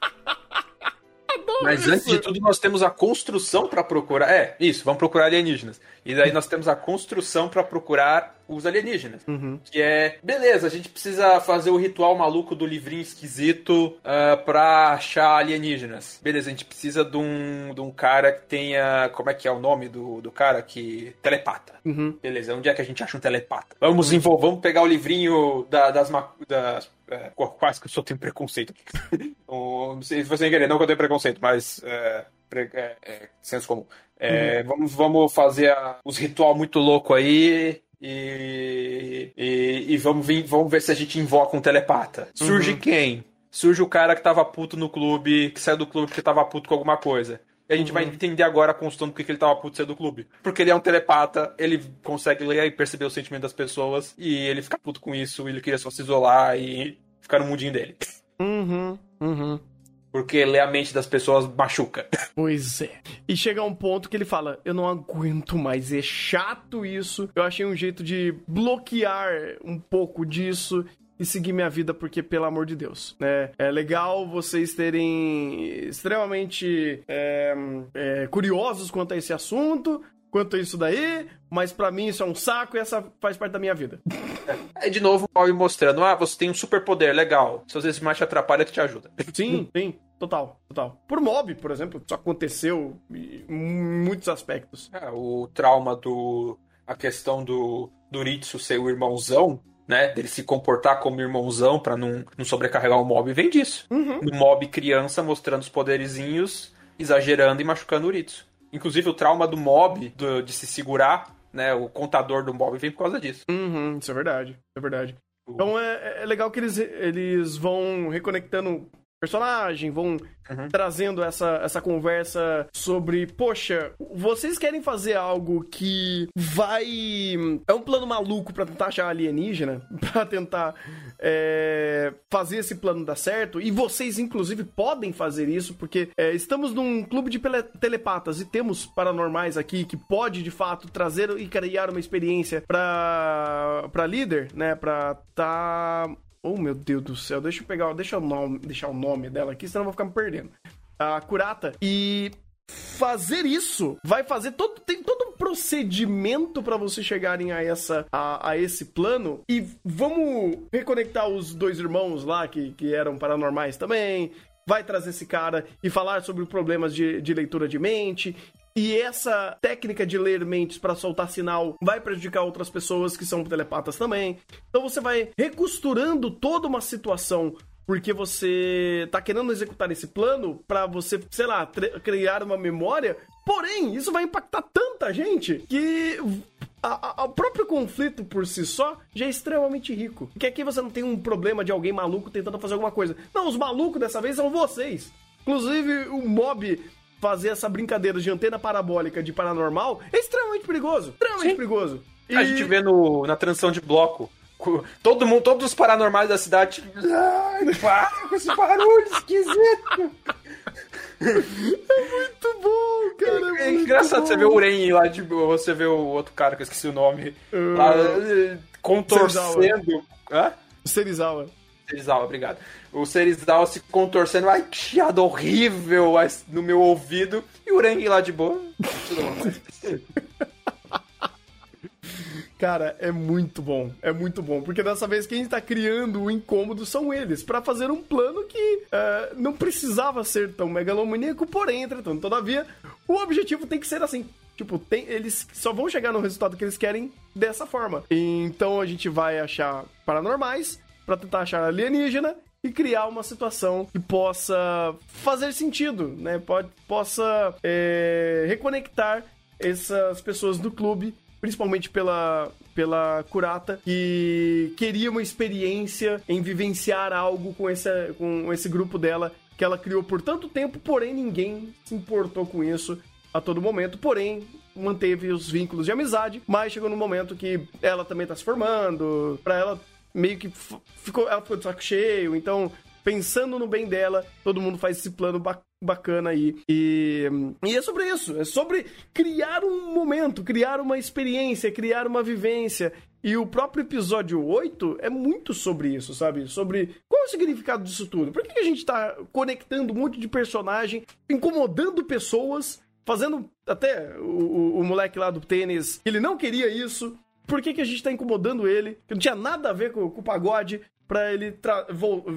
Adoro Mas isso. antes de tudo, nós temos a construção pra procurar. É, isso, vamos procurar alienígenas. E daí nós temos a construção pra procurar os alienígenas. Uhum. Que é, beleza, a gente precisa fazer o ritual maluco do livrinho esquisito ah, pra achar alienígenas. Beleza, a gente precisa de um, de um cara que tenha. Como é que é o nome do, do cara que. Telepata. Uhum. Beleza, onde é que a gente acha um telepata? Vamos envol- vamos pegar o livrinho da- das, ma- das é, qu- quase que eu só tenho preconceito. Não sei se sem querer, não que eu tenho preconceito, mas é, pre- é, é, senso comum. É, vamos, vamos fazer a- os ritual muito louco aí. E, e, e vamos, vir, vamos ver se a gente invoca um telepata. Surge quem? Surge o cara que tava puto no clube, que saiu do clube porque tava puto com alguma coisa. E a gente vai entender agora a construção do que que ele tava puto sair do clube. Porque ele é um telepata, ele consegue ler e perceber o sentimento das pessoas, e ele fica puto com isso, ele queria só se isolar e ficar no mundinho dele. Uhum. Uhum. Porque ler a mente das pessoas machuca. Pois é. E chega um ponto que ele fala: Eu não aguento mais, é chato isso. Eu achei um jeito de bloquear um pouco disso e seguir minha vida, porque, pelo amor de Deus, né? É legal vocês terem extremamente é, é, curiosos quanto a esse assunto, quanto a isso daí, mas pra mim isso é um saco e essa faz parte da minha vida. Aí de novo o mostrando: ah, você tem um superpoder, legal. Se às vezes mais te atrapalha, que te ajuda. Sim, sim. Total, total. Por mob, por exemplo, isso aconteceu em muitos aspectos. É, o trauma do. a questão do, do Ritsu ser o irmãozão, né? Dele se comportar como irmãozão pra não, não sobrecarregar o mob, vem disso. Uhum. No mob criança mostrando os poderizinhos, exagerando e machucando o Ritsu. Inclusive o trauma do mob, do- de se segurar, né? O contador do mob vem por causa disso. Uhum, isso é verdade, isso é verdade. Então é, é legal que eles, eles vão reconectando personagem, vão Uhum. trazendo essa, essa conversa sobre, poxa, vocês querem fazer algo que vai. É um plano maluco pra tentar achar alienígena, pra tentar é, fazer esse plano dar certo, e vocês, inclusive, podem fazer isso, porque é, estamos num clube de telepatas e temos paranormais aqui que pode, de fato, trazer e criar uma experiência pra líder, né? Pra tá. Oh, meu Deus do céu, deixa eu pegar, deixa eu nome, deixar o nome dela aqui, senão eu vou ficar me perdendo. A Kurata. E fazer isso vai fazer todo tem todo um procedimento pra vocês chegarem a essa a, a esse plano e vamos reconectar os dois irmãos lá que, que eram paranormais também vai trazer esse cara e falar sobre problemas de, de leitura de mente e essa técnica de ler mentes pra soltar sinal vai prejudicar outras pessoas que são telepatas também. Então você vai recosturando toda uma situação porque você tá querendo executar esse plano pra você, sei lá, criar uma memória. Porém, isso vai impactar tanta gente que o próprio conflito por si só já é extremamente rico. Porque aqui você não tem um problema de alguém maluco tentando fazer alguma coisa. Não, os malucos dessa vez são vocês. Inclusive, o mob fazer essa brincadeira de antena parabólica de paranormal é extremamente perigoso. Extremamente Sim. perigoso. A gente vê no, na transição de bloco. co- Todo mundo, todos os paranormais da cidade. Ai, para com esse barulho esquisito. Muito bom, cara. É muito engraçado bom. você ver o Uren lá de você vê o outro cara que eu esqueci o nome. Uh, Lá, eh, contorcendo. Hã? Serizawa. Serizawa, obrigado. O Serizawa se contorcendo, ai que chiado horrível no meu ouvido. E o Uren lá de boa. Cara, é muito bom. É muito bom. Porque dessa vez quem está criando o incômodo são eles. Pra fazer um plano que eh, não precisava ser tão megalomaníaco, porém, entretanto, todavia, o objetivo tem que ser assim. Tipo, tem- eles só vão chegar no resultado que eles querem dessa forma. Então a gente vai achar paranormais pra tentar achar alienígena. E criar uma situação que possa fazer sentido, né? Pode, possa é, reconectar essas pessoas do clube, principalmente pela, pela Curata, que queria uma experiência em vivenciar algo com esse, com esse grupo dela que ela criou por tanto tempo, porém ninguém se importou com isso a todo momento, porém manteve os vínculos de amizade, mas chegou no momento que ela também tá se formando, para ela meio que ficou, ela ficou de saco cheio, então pensando no bem dela, todo mundo faz esse plano bacana aí. E, e é sobre isso, é sobre criar um momento, criar uma experiência, criar uma vivência. E o próprio episódio 8 é muito sobre isso, sabe? Sobre qual é o significado disso tudo. Por que a gente tá conectando um monte de personagem, incomodando pessoas, fazendo até o, o, o moleque lá do tênis, ele não queria isso. Por que, que a gente tá incomodando ele? Que não tinha nada a ver com, com o pagode para ele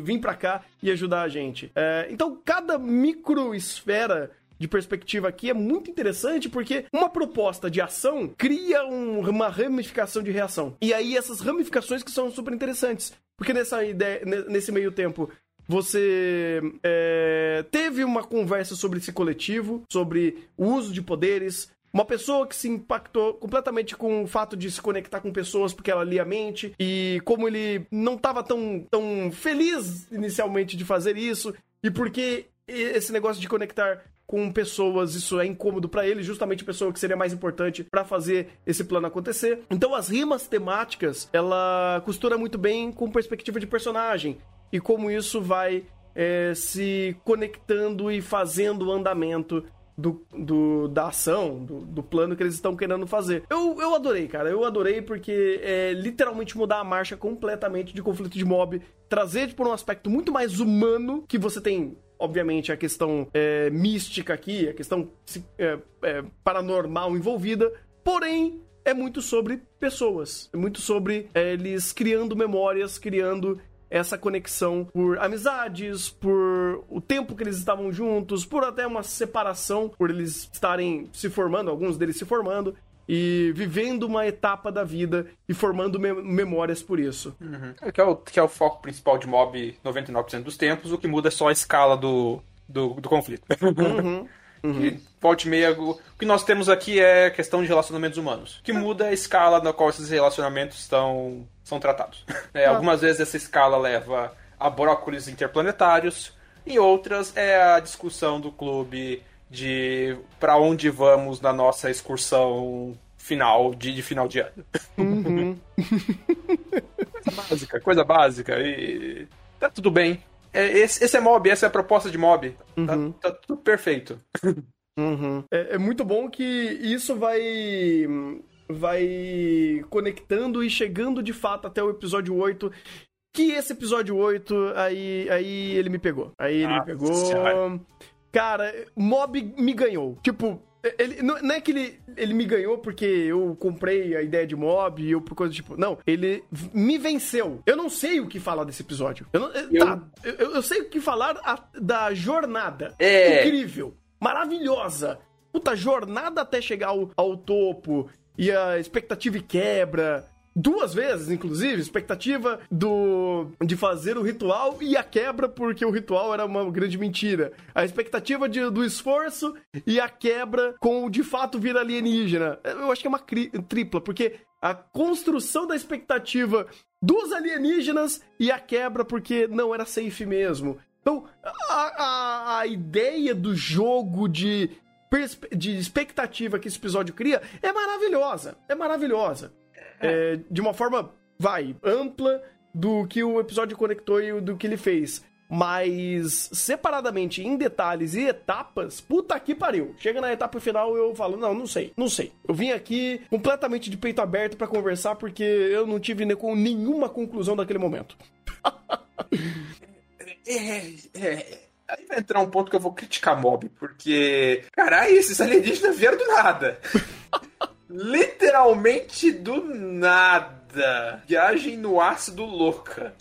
vir para cá e ajudar a gente. É, então, cada microesfera de perspectiva aqui é muito interessante porque uma proposta de ação cria um, uma ramificação de reação. E aí essas ramificações que são super interessantes. Porque nessa ideia, nesse meio tempo, você é, teve uma conversa sobre esse coletivo, sobre o uso de poderes, uma pessoa que se impactou completamente com o fato de se conectar com pessoas porque ela lia a mente e como ele não estava tão, tão feliz inicialmente de fazer isso e porque esse negócio de conectar com pessoas, isso é incômodo para ele, justamente a pessoa que seria mais importante para fazer esse plano acontecer. Então as rimas temáticas, ela costura muito bem com perspectiva de personagem e como isso vai é, se conectando e fazendo o andamento do, do, da ação, do, do, plano que eles estão querendo fazer. Eu, eu adorei, cara. Eu adorei porque é literalmente mudar a marcha completamente de conflito de mob, trazer por tipo, um aspecto muito mais humano que você tem obviamente, a questão é, mística aqui, a questão é, é, paranormal envolvida, porém, é muito sobre pessoas. É muito sobre é, eles criando memórias, criando essa conexão por amizades, por o tempo que eles estavam juntos, por até uma separação, por eles estarem se formando, alguns deles se formando e vivendo uma etapa da vida e formando me memórias por isso. Uhum. É, que, é o, que é o foco principal de Mob 99% dos tempos, o que muda é só a escala do, do, do conflito. Uhum. Uhum. Volte e meia, o que nós temos aqui é questão de relacionamentos humanos. O que muda é a escala na qual esses relacionamentos estão, são tratados. É, ah. Algumas vezes essa escala leva a brócolis interplanetários, e outras é a discussão do clube de para onde vamos na nossa excursão final de, de final de ano. Uhum. coisa básica, coisa básica e tá tudo bem. É, esse, esse, é mob, essa é a proposta de mob. Tá, uhum. Tá, tá, tudo perfeito. Uhum. É, é, muito bom que isso vai vai conectando e chegando de fato até o episódio 8 que esse episódio 8, aí, aí ele me pegou. Aí ele ah, me pegou. Senhora. Cara, Mob me ganhou. Tipo, ele, não, é que ele, ele me ganhou porque eu comprei a ideia de mob e eu por coisa tipo. Não, ele me venceu. Eu não sei o que falar desse episódio. Eu, não, eu... Tá, eu, eu, sei o que falar a, da jornada. É. Incrível. Maravilhosa. Puta, jornada até chegar ao, ao topo. E a expectativa quebra duas vezes, inclusive, expectativa do de fazer o ritual e a quebra porque o ritual era uma grande mentira. A expectativa de, do esforço e a quebra com o de fato vir alienígena. Eu acho que é uma tripla, porque a construção da expectativa dos alienígenas e a quebra porque não era safe mesmo. Então, a, a, a ideia do jogo de de expectativa que esse episódio cria é maravilhosa. É maravilhosa é, de uma forma, vai, ampla do que o episódio conectou e do que ele fez. Mas separadamente, em detalhes e etapas, puta que pariu. Chega na etapa final eu falo, não, não sei, não sei. Eu vim aqui completamente de peito aberto para conversar porque eu não tive nenhuma conclusão daquele momento. é, é, aí vai entrar um ponto que eu vou criticar Mob, porque, caralho, esses alienígenas vieram do nada. literalmente do nada. Viagem no ácido louca.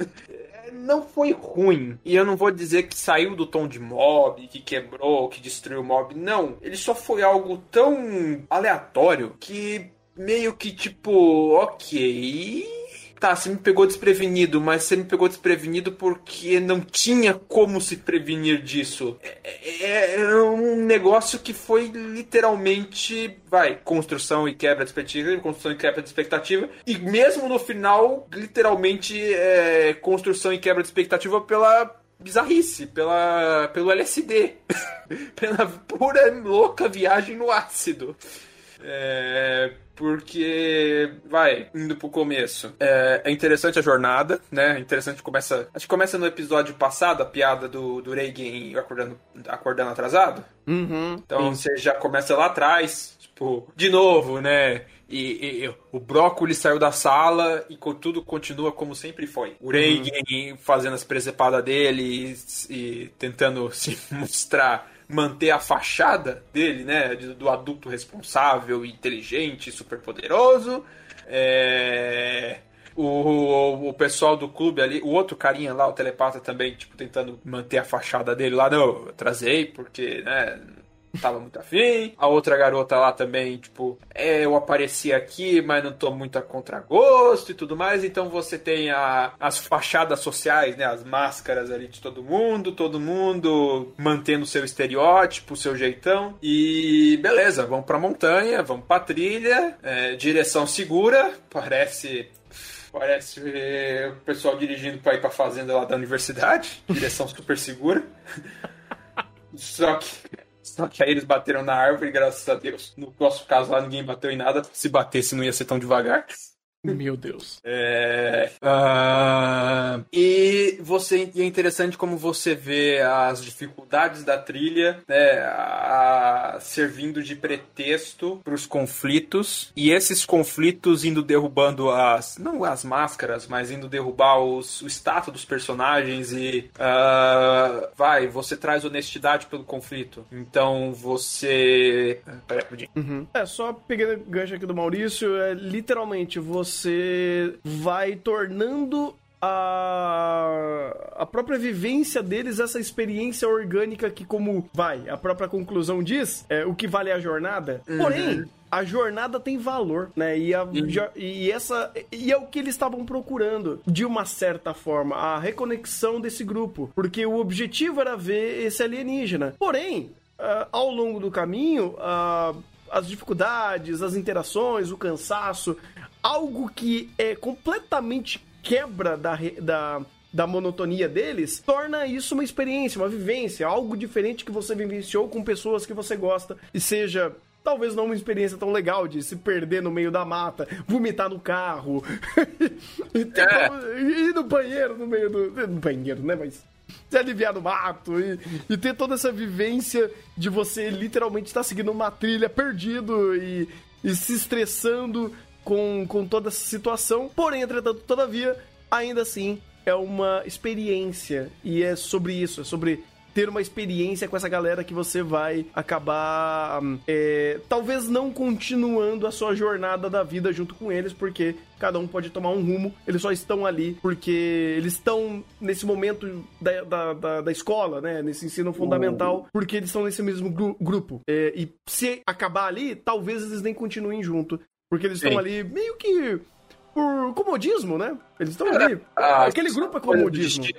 Não foi ruim. E eu não vou dizer que saiu do tom de mob, que quebrou, que destruiu o mob. Não. Ele só foi algo tão aleatório que meio que tipo, ok. Tá, você me pegou desprevenido, mas você me pegou desprevenido porque não tinha como se prevenir disso. É, é, é um negócio que foi literalmente, vai, construção e quebra de expectativa, construção e quebra de expectativa, e mesmo no final, literalmente, é, construção e quebra de expectativa pela bizarrice, pela, pelo LSD, pela pura louca viagem no ácido. É, porque, vai, indo pro começo. É, é, interessante a jornada, né? É interessante começa. Acho que começa no episódio passado, a piada do, do Reagan acordando, acordando atrasado. Uhum, então sim. você já começa lá atrás, tipo, de novo, né? E, e, o brócolis saiu da sala e tudo continua como sempre foi. O Reagan uhum. fazendo as presepadas dele e, e, tentando se mostrar, manter a fachada dele, né? Do adulto responsável, inteligente, super poderoso. É... O, o, pessoal do clube ali, o outro carinha lá, o telepata também, tipo, tentando manter a fachada dele lá, não, eu trazei porque, né, tava muito afim. A outra garota lá também, tipo, é, eu apareci aqui, mas não tô muito a contragosto e tudo mais. Então você tem a, as fachadas sociais, né? As máscaras ali de todo mundo, todo mundo mantendo seu estereótipo, seu jeitão. E beleza, vamos pra montanha, vamos pra trilha, é, direção segura, parece Parece o pessoal dirigindo para ir para fazenda lá da universidade. Direção super segura. Só que só que aí eles bateram na árvore, graças a Deus. No nosso caso lá, ninguém bateu em nada. Se batesse, não ia ser tão devagar. Meu Deus. É. Uh, e você e é interessante como você vê as dificuldades da trilha, né, a, servindo de pretexto para os conflitos e esses conflitos indo derrubando as não as máscaras, mas indo derrubar os, o status dos personagens e uh, vai, você traz honestidade pelo conflito. Então você. Peraí, uhum. É só pegando gancho aqui do Maurício, é literalmente você você vai tornando a, a própria vivência deles, essa experiência orgânica que, como vai, a própria conclusão diz, é o que vale a jornada. Uhum. Porém, a jornada tem valor, né? E, a, uhum. e essa e é o que eles estavam procurando, de uma certa forma, a reconexão desse grupo, porque o objetivo era ver esse alienígena. Porém, uh, ao longo do caminho, uh, as dificuldades, as interações, o cansaço, algo que é completamente quebra da, da, da monotonia deles, torna isso uma experiência, uma vivência, algo diferente que você vivenciou com pessoas que você gosta, e seja talvez não uma experiência tão legal de se perder no meio da mata, vomitar no carro, e, ter, é. ir no banheiro no meio do. No banheiro, né? Mas se aliviar no mato e, e, ter toda essa vivência de você literalmente estar seguindo uma trilha perdido e, e se estressando com, com toda essa situação. Porém, entretanto, todavia, ainda assim é uma experiência. E é sobre isso, é sobre ter uma experiência com essa galera que você vai acabar, é, talvez não continuando a sua jornada da vida junto com eles, porque cada um pode tomar um rumo, eles só estão ali porque eles estão nesse momento da, da, da, da escola, né? Nesse ensino fundamental, porque eles estão nesse mesmo gru grupo. É, e se acabar ali, talvez eles nem continuem junto. Porque eles estão ali meio que por comodismo, né? Eles estão ali. Ah, aquele grupo é comodismo.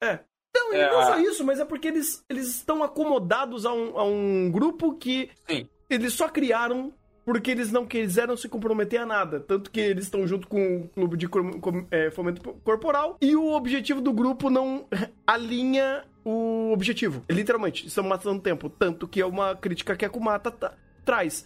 É, é. Não, é, não só isso, mas é porque eles, eles estão acomodados a um, a um grupo que Sim. eles só criaram porque eles não quiseram se comprometer a nada. Tanto que eles estão junto com o clube de é, fomento corporal e o objetivo do grupo não alinha o objetivo. Literalmente, estão matando tempo. Tanto que é uma crítica que a Kumata traz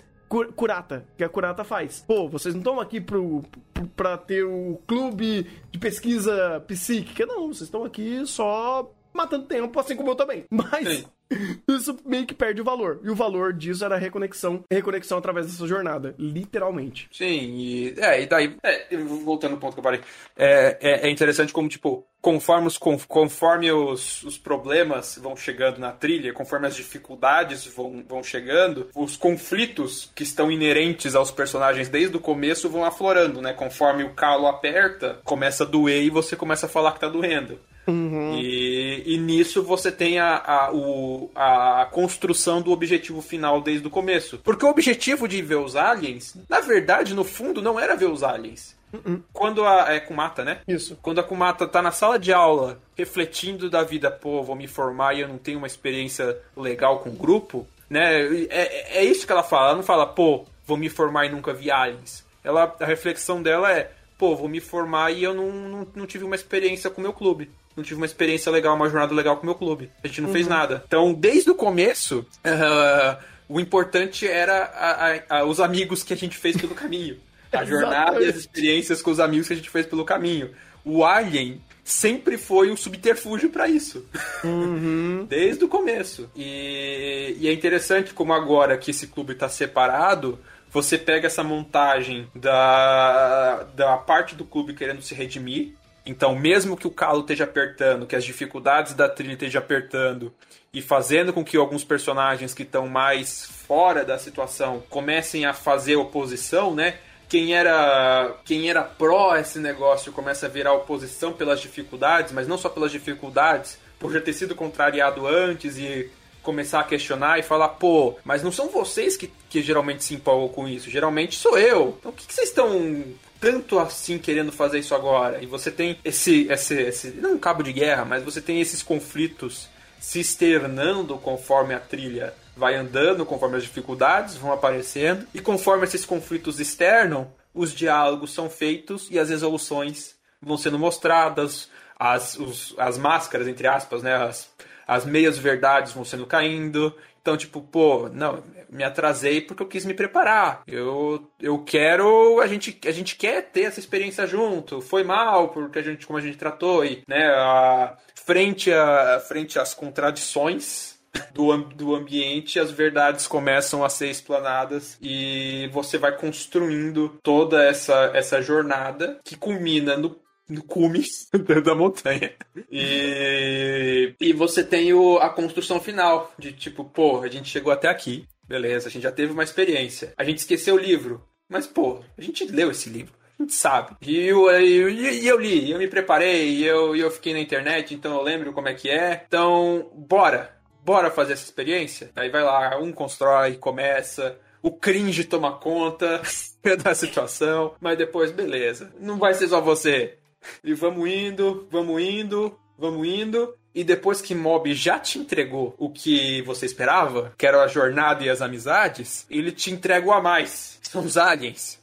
curata, que a curata faz. Pô, vocês não estão aqui pro, pro, pra ter o clube de pesquisa psíquica. Não, vocês estão aqui só matando tempo, assim como eu também. Mas. Sim. Isso meio que perde o valor. E o valor disso era a reconexão, reconexão através dessa jornada, literalmente. Sim, e, é, e daí, é, voltando ao ponto que eu parei, é, é, é interessante como, tipo, conforme os, conforme os, os problemas vão chegando na trilha, conforme as dificuldades vão, vão chegando, os conflitos que estão inerentes aos personagens desde o começo vão aflorando, né? Conforme o calo aperta, começa a doer e você começa a falar que tá doendo. Uhum. E, e, nisso você tem a, a, o, a construção do objetivo final desde o começo. Porque o objetivo de ver os aliens, na verdade, no fundo, não era ver os aliens. Uh-uh. Quando a. É Kumata, né? Isso. Quando a Kumata tá na sala de aula, refletindo da vida, pô, vou me formar e eu não tenho uma experiência legal com o grupo, né? É, é isso que ela fala. Ela não fala, pô, vou me formar e nunca vi aliens. Ela, a reflexão dela é, pô, vou me formar e eu não, não, não tive uma experiência com o meu clube não tive uma experiência legal, uma jornada legal com o meu clube. A gente não uhum. fez nada. Então, desde o começo, uh, o importante era a, a, a, os amigos que a gente fez pelo caminho. A jornada e as experiências com os amigos que a gente fez pelo caminho. O Alien sempre foi o subterfúgio para isso. Uhum. Desde o começo. E, e, é interessante como agora que esse clube está separado, você pega essa montagem da, da parte do clube querendo se redimir. Então, mesmo que o calo esteja apertando, que as dificuldades da trilha estejam apertando, e fazendo com que alguns personagens que estão mais fora da situação comecem a fazer oposição, né? Quem era, quem era pró esse negócio começa a virar oposição pelas dificuldades, mas não só pelas dificuldades, por já ter sido contrariado antes e começar a questionar e falar, pô, mas não são vocês que, que geralmente se empolgam com isso, geralmente sou eu. Então o que, que vocês estão tanto assim querendo fazer isso agora? E você tem esse, esse, esse, não um cabo de guerra, mas você tem esses conflitos se externando conforme a trilha vai andando, conforme as dificuldades vão aparecendo, e conforme esses conflitos externam, os diálogos são feitos e as resoluções vão sendo mostradas, as, os, as máscaras, entre aspas, né, as, as meias verdades vão sendo caindo. Então, tipo, pô, não, me atrasei porque eu quis me preparar. Eu, eu quero, a gente, a gente quer ter essa experiência junto. Foi mal porque a gente, como a gente tratou e, né, a, frente a frente às contradições do, do ambiente, as verdades começam a ser explanadas e você vai construindo toda essa, essa jornada que culmina no no cume da montanha. E, e você tem o, a construção final de tipo, pô, a gente chegou até aqui, beleza, a gente já teve uma experiência. A gente esqueceu o livro, mas pô, a gente leu esse livro. A gente sabe. E eu, eu, eu, li, eu me preparei, eu, eu fiquei na internet, então eu lembro como é que é. Então, bora! Bora fazer essa experiência? Aí vai lá, um constrói, começa, o cringe toma conta da situação, mas depois, beleza. Não vai ser só você. E vamos indo, vamos indo, vamos indo. E depois que Mob já te entregou o que você esperava, que era a jornada e as amizades, ele te entrega o a mais. São os aliens.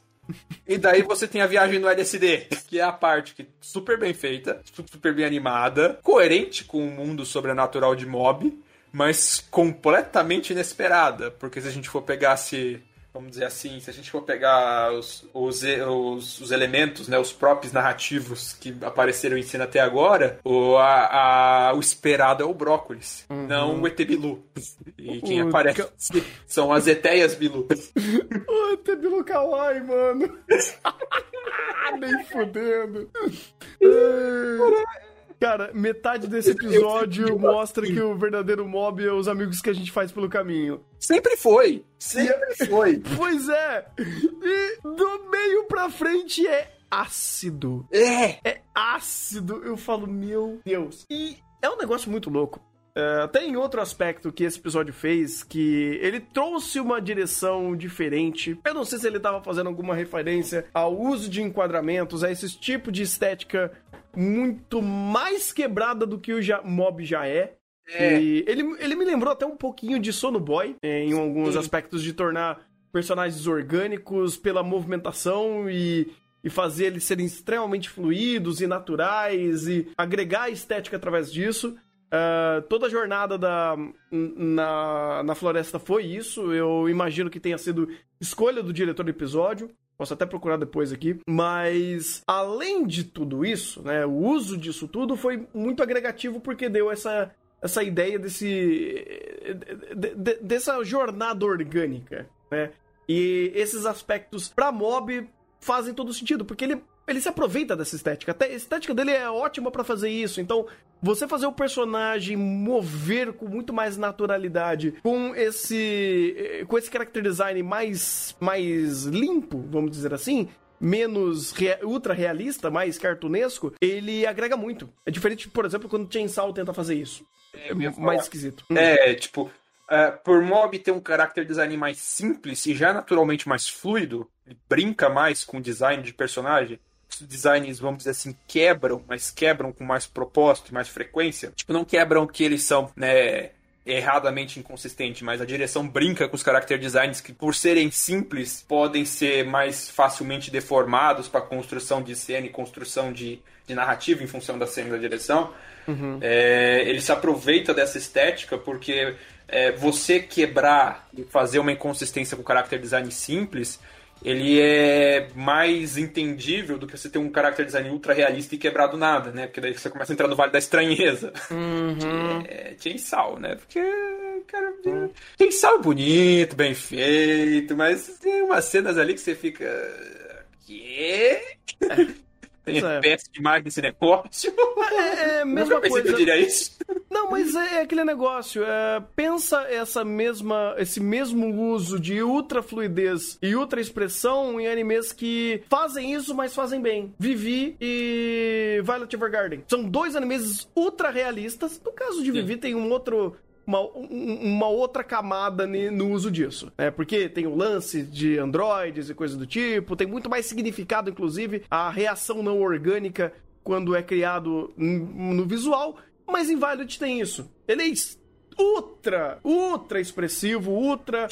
E daí você tem a viagem no LSD, que é a parte que super bem feita, super bem animada, coerente com o mundo sobrenatural de Mob, mas completamente inesperada, porque se a gente for pegar se vamos dizer assim, se a gente for pegar os, os, os, os, elementos, né, os próprios narrativos que apareceram em cena até agora, o, a, a, o esperado é o brócolis, uhum. não o ET Bilu. E quem o aparece ca... são as Eteias Bilu. o ET Bilu Kawaii, mano. Nem fudendo. Cara, metade desse episódio mostra que o verdadeiro mob é os amigos que a gente faz pelo caminho. Sempre foi. Sempre foi. pois é. E do meio pra frente é ácido. É. É ácido. Eu falo, meu Deus. E é um negócio muito louco. Uh, tem outro aspecto que esse episódio fez que ele trouxe uma direção diferente. Eu não sei se ele estava fazendo alguma referência ao uso de enquadramentos, a esse tipo de estética muito mais quebrada do que o já, mob já é. É. E ele, ele me lembrou até um pouquinho de Sono Boy, é, em alguns Sim. aspectos de tornar personagens orgânicos pela movimentação e, e fazer eles serem extremamente fluidos e naturais e agregar estética através disso. Uh, toda a jornada da, na, na floresta foi isso. Eu imagino que tenha sido escolha do diretor do episódio. Posso até procurar depois aqui. Mas, além de tudo isso, né, o uso disso tudo foi muito agregativo porque deu essa, essa ideia desse. De, de, dessa jornada orgânica, né? E esses aspectos para mob fazem todo sentido, porque ele, ele se aproveita dessa estética. Até a estética dele é ótima para fazer isso. Então, você fazer o personagem mover com muito mais naturalidade, com esse com esse character design mais mais limpo, vamos dizer assim, menos rea ultra realista, mais cartunesco, ele agrega muito. É diferente, por exemplo, quando Chainsaw tenta fazer isso. É, é mais esquisito. É, tipo, Uh, por Mob ter um character design mais simples e já naturalmente mais fluido, ele brinca mais com o design de personagem, designs, vamos dizer assim, quebram, mas quebram com mais propósito, mais frequência. Tipo, não quebram que eles são, né, erradamente inconsistente, mas a direção brinca com os character designs que, por serem simples, podem ser mais facilmente deformados para construção de cena e construção de, de narrativa em função da cena e da direção. Uhum. É, ele se aproveita dessa estética porque é, você quebrar e fazer uma inconsistência com o character design simples ele é mais entendível do que você ter um character design ultra realista e quebrado nada, né? Porque daí você começa a entrar no Vale da Estranheza. Uhum. É, Chainsaw, né? Porque, cara, uhum. Chainsaw é bonito, bem feito, mas tem umas cenas ali que você fica... Que? É. peça demais desse negócio. É, é mesma coisa. Que eu diria isso. Não, mas é, é aquele negócio. É, pensa essa mesma, esse mesmo uso de ultra fluidez e ultra expressão em animes que fazem isso, mas fazem bem. Vivi e Violet Evergarden. São dois animes ultra realistas. No caso de Vivi, Sim. tem um outro uma, uma outra camada no uso disso. Né? Porque tem o lance de androides e coisas do tipo, tem muito mais significado, inclusive, a reação não orgânica quando é criado no visual, mas em Violet tem isso. Ele é ultra, ultra expressivo, ultra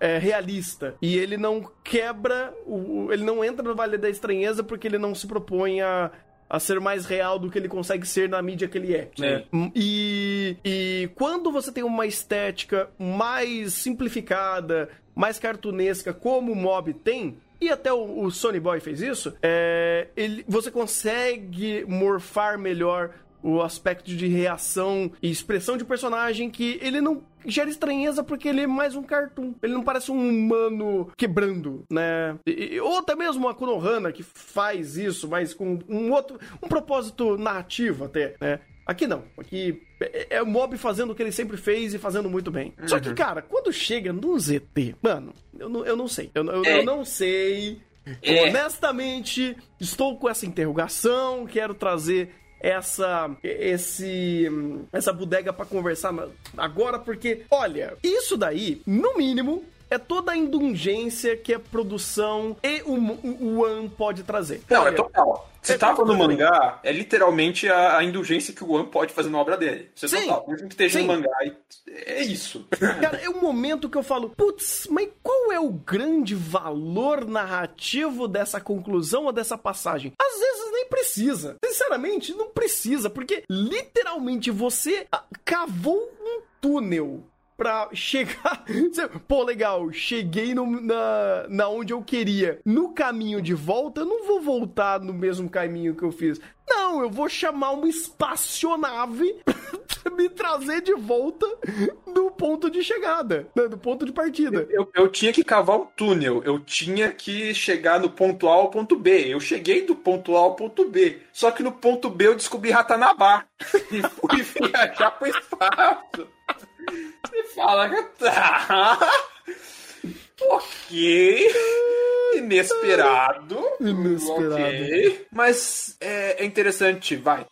é, realista. E ele não quebra, o, ele não entra no Vale da Estranheza porque ele não se propõe a a ser mais real do que ele consegue ser na mídia que ele é. Né? E, e quando você tem uma estética mais simplificada, mais cartunesca, como o Mob tem, e até o, o Sony Boy fez isso, é, ele, você consegue morfar melhor o aspecto de reação e expressão de personagem que ele não gera estranheza porque ele é mais um cartoon. Ele não parece um humano quebrando, né? E, ou até mesmo a Konohana que faz isso, mas com um outro, um propósito narrativo até, né? Aqui não. Aqui é, é o Mob fazendo o que ele sempre fez e fazendo muito bem. Uhum. Só que, uhum. cara, quando chega no ZT, mano, eu não, eu não sei. Eu, eu, é. eu não sei. É. Honestamente, estou com essa interrogação, quero trazer essa esse essa bodega para conversar agora porque olha, isso daí, no mínimo, é toda a indulgência que a produção e o, o One pode trazer. Não, é é total. Você é tava no mangá, é literalmente a, a, indulgência que o One pode fazer na obra dele. Você sim, total. Mesmo que esteja sim. no mangá, é isso. Cara, é o momento que eu falo, putz, mas qual é o grande valor narrativo dessa conclusão ou dessa passagem? Às vezes nem precisa. Sinceramente, não precisa, porque literalmente você cavou um túnel pra chegar. Pô, legal, cheguei no, na, na onde eu queria. No caminho de volta, eu não vou voltar no mesmo caminho que eu fiz. Não, eu vou chamar uma espaçonave pra me trazer de volta do ponto de chegada, né, do ponto de partida. Eu, eu, tinha que cavar um túnel, eu tinha que chegar no ponto A ao ponto B. Eu cheguei do ponto A ao ponto B. Só que no ponto B eu descobri Ratanabá e fui viajar pro espaço. Você fala que tá. Ok. Inesperado. Inesperado. Ok. Mas é, é interessante, vai.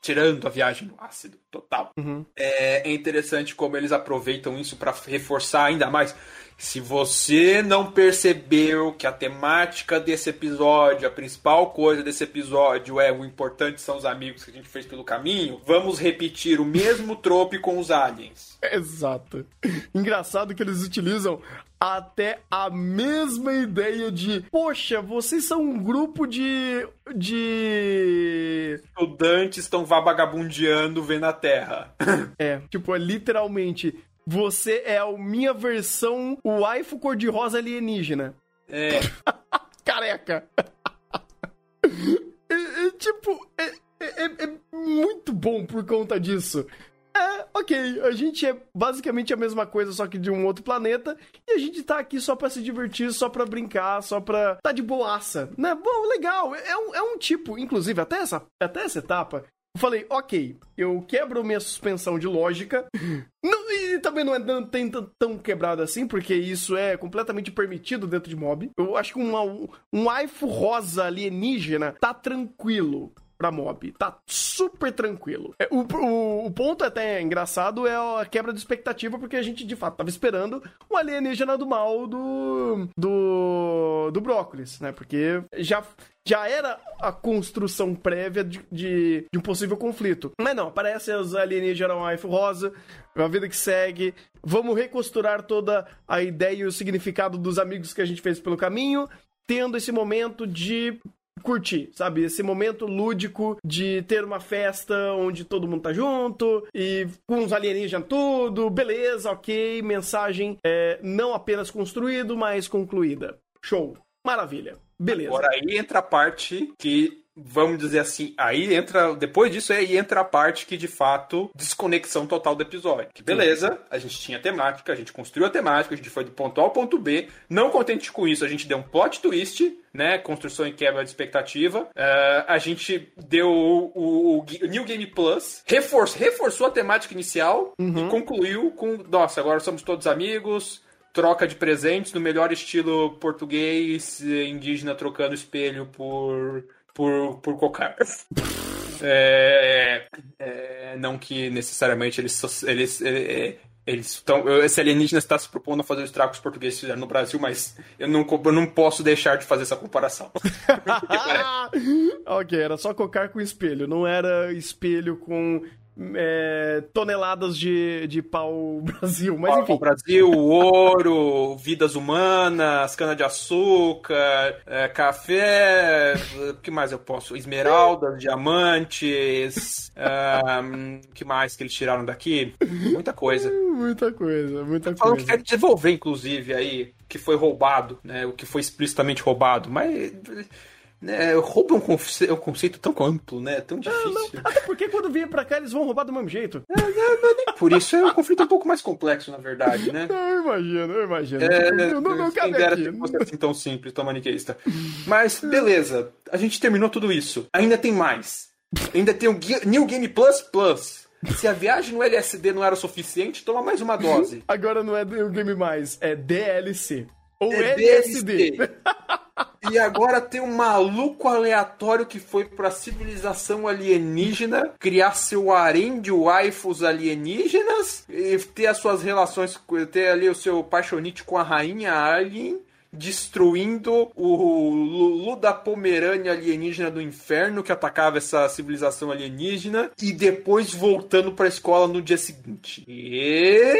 Tirando a viagem do ácido total, uhum. é, é interessante como eles aproveitam isso para reforçar ainda mais se você não percebeu que a temática desse episódio, a principal coisa desse episódio é o importante são os amigos que a gente fez pelo caminho, vamos repetir o mesmo trope com os aliens. Exato. Engraçado que eles utilizam até a mesma ideia de, poxa, vocês são um grupo de de estudantes estão vagabundeando vendo a Terra. É, tipo, é literalmente você é a minha versão waifu cor-de-rosa alienígena. É. Careca. é, é, tipo, é, é, é, muito bom por conta disso. É, ok, a gente é basicamente a mesma coisa, só que de um outro planeta, e a gente tá aqui só pra se divertir, só pra brincar, só pra tá de boaça, né? Bom, legal, é um, é um tipo, inclusive, até essa, até essa etapa, eu falei, ok, eu quebro minha suspensão de lógica. Não, e também não é tão, tão, tão quebrado assim, porque isso é completamente permitido dentro de mob. Eu acho que uma, um waifu rosa alienígena tá tranquilo mob. Tá super tranquilo. É, o, o, o, ponto até engraçado é a quebra de expectativa, porque a gente de fato tava esperando o alienígena do mal do. do. do brócolis, né? Porque já já era a construção prévia de, de, de, um possível conflito. Mas não, aparece os alienígenas Wife Rosa, a vida que segue. Vamos recosturar toda a ideia e o significado dos amigos que a gente fez pelo caminho, tendo esse momento de curtir, sabe? Esse momento lúdico de ter uma festa onde todo mundo tá junto e com os alienígenas tudo, beleza, ok, mensagem é, não apenas construído, mas concluída. Show. Maravilha. Beleza. Agora aí entra a parte que vamos dizer assim, aí entra, depois disso aí entra a parte que de fato desconexão total do episódio. Que beleza, a gente tinha temática, a gente construiu a temática, a gente foi do ponto A ao ponto B. Não contente com isso, a gente deu um plot twist, né? Construção e quebra de expectativa. Uh, a gente deu o, o, o, New Game Plus, reforçou, reforçou a temática inicial uhum. e concluiu com, nossa, agora somos todos amigos, troca de presentes no melhor estilo português, indígena trocando espelho por por, por cocar. É, é, não que necessariamente eles, eles, é, eles estão. Esse alienígena está se propondo a fazer os portugueses fizeram no Brasil, mas eu não, eu não posso deixar de fazer essa comparação. ok, era só cocar com espelho, não era espelho com é, toneladas de, de pau Brasil, mas enfim. Pau Brasil, ouro, vidas humanas, cana-de-açúcar, é, café, o que mais eu posso? Esmeraldas, diamantes, o que mais que eles tiraram daqui? Muita coisa. Muita coisa, muita Falam coisa. que quer devolver, inclusive, aí, que foi roubado, né, o que foi explicitamente roubado, mas né, roubo é um, conce... um, conceito tão amplo, né? Tão difícil. Não, não. Até porque quando vier pra cá eles vão roubar do mesmo jeito. É, não, não, é nem por isso, é um conflito um pouco mais complexo, na verdade, né? Não, eu imagino, eu imagino. É, não, não, não cabe aqui. fosse assim tão simples, tão maniqueísta. Mas, beleza, a gente terminou tudo isso. Ainda tem mais. Ainda tem o New Game Plus Plus. Se a viagem no LSD não era o suficiente, toma mais uma dose. Agora não é New Game mais, é DLC. Ou é LSD. E agora tem um maluco aleatório que foi pra civilização alienígena criar seu harém de waifus alienígenas e ter as suas relações, ter ali o seu paixonite com a rainha alien destruindo o Lulu da Pomerânia alienígena do inferno que atacava essa civilização alienígena e depois voltando para a escola no dia seguinte. E...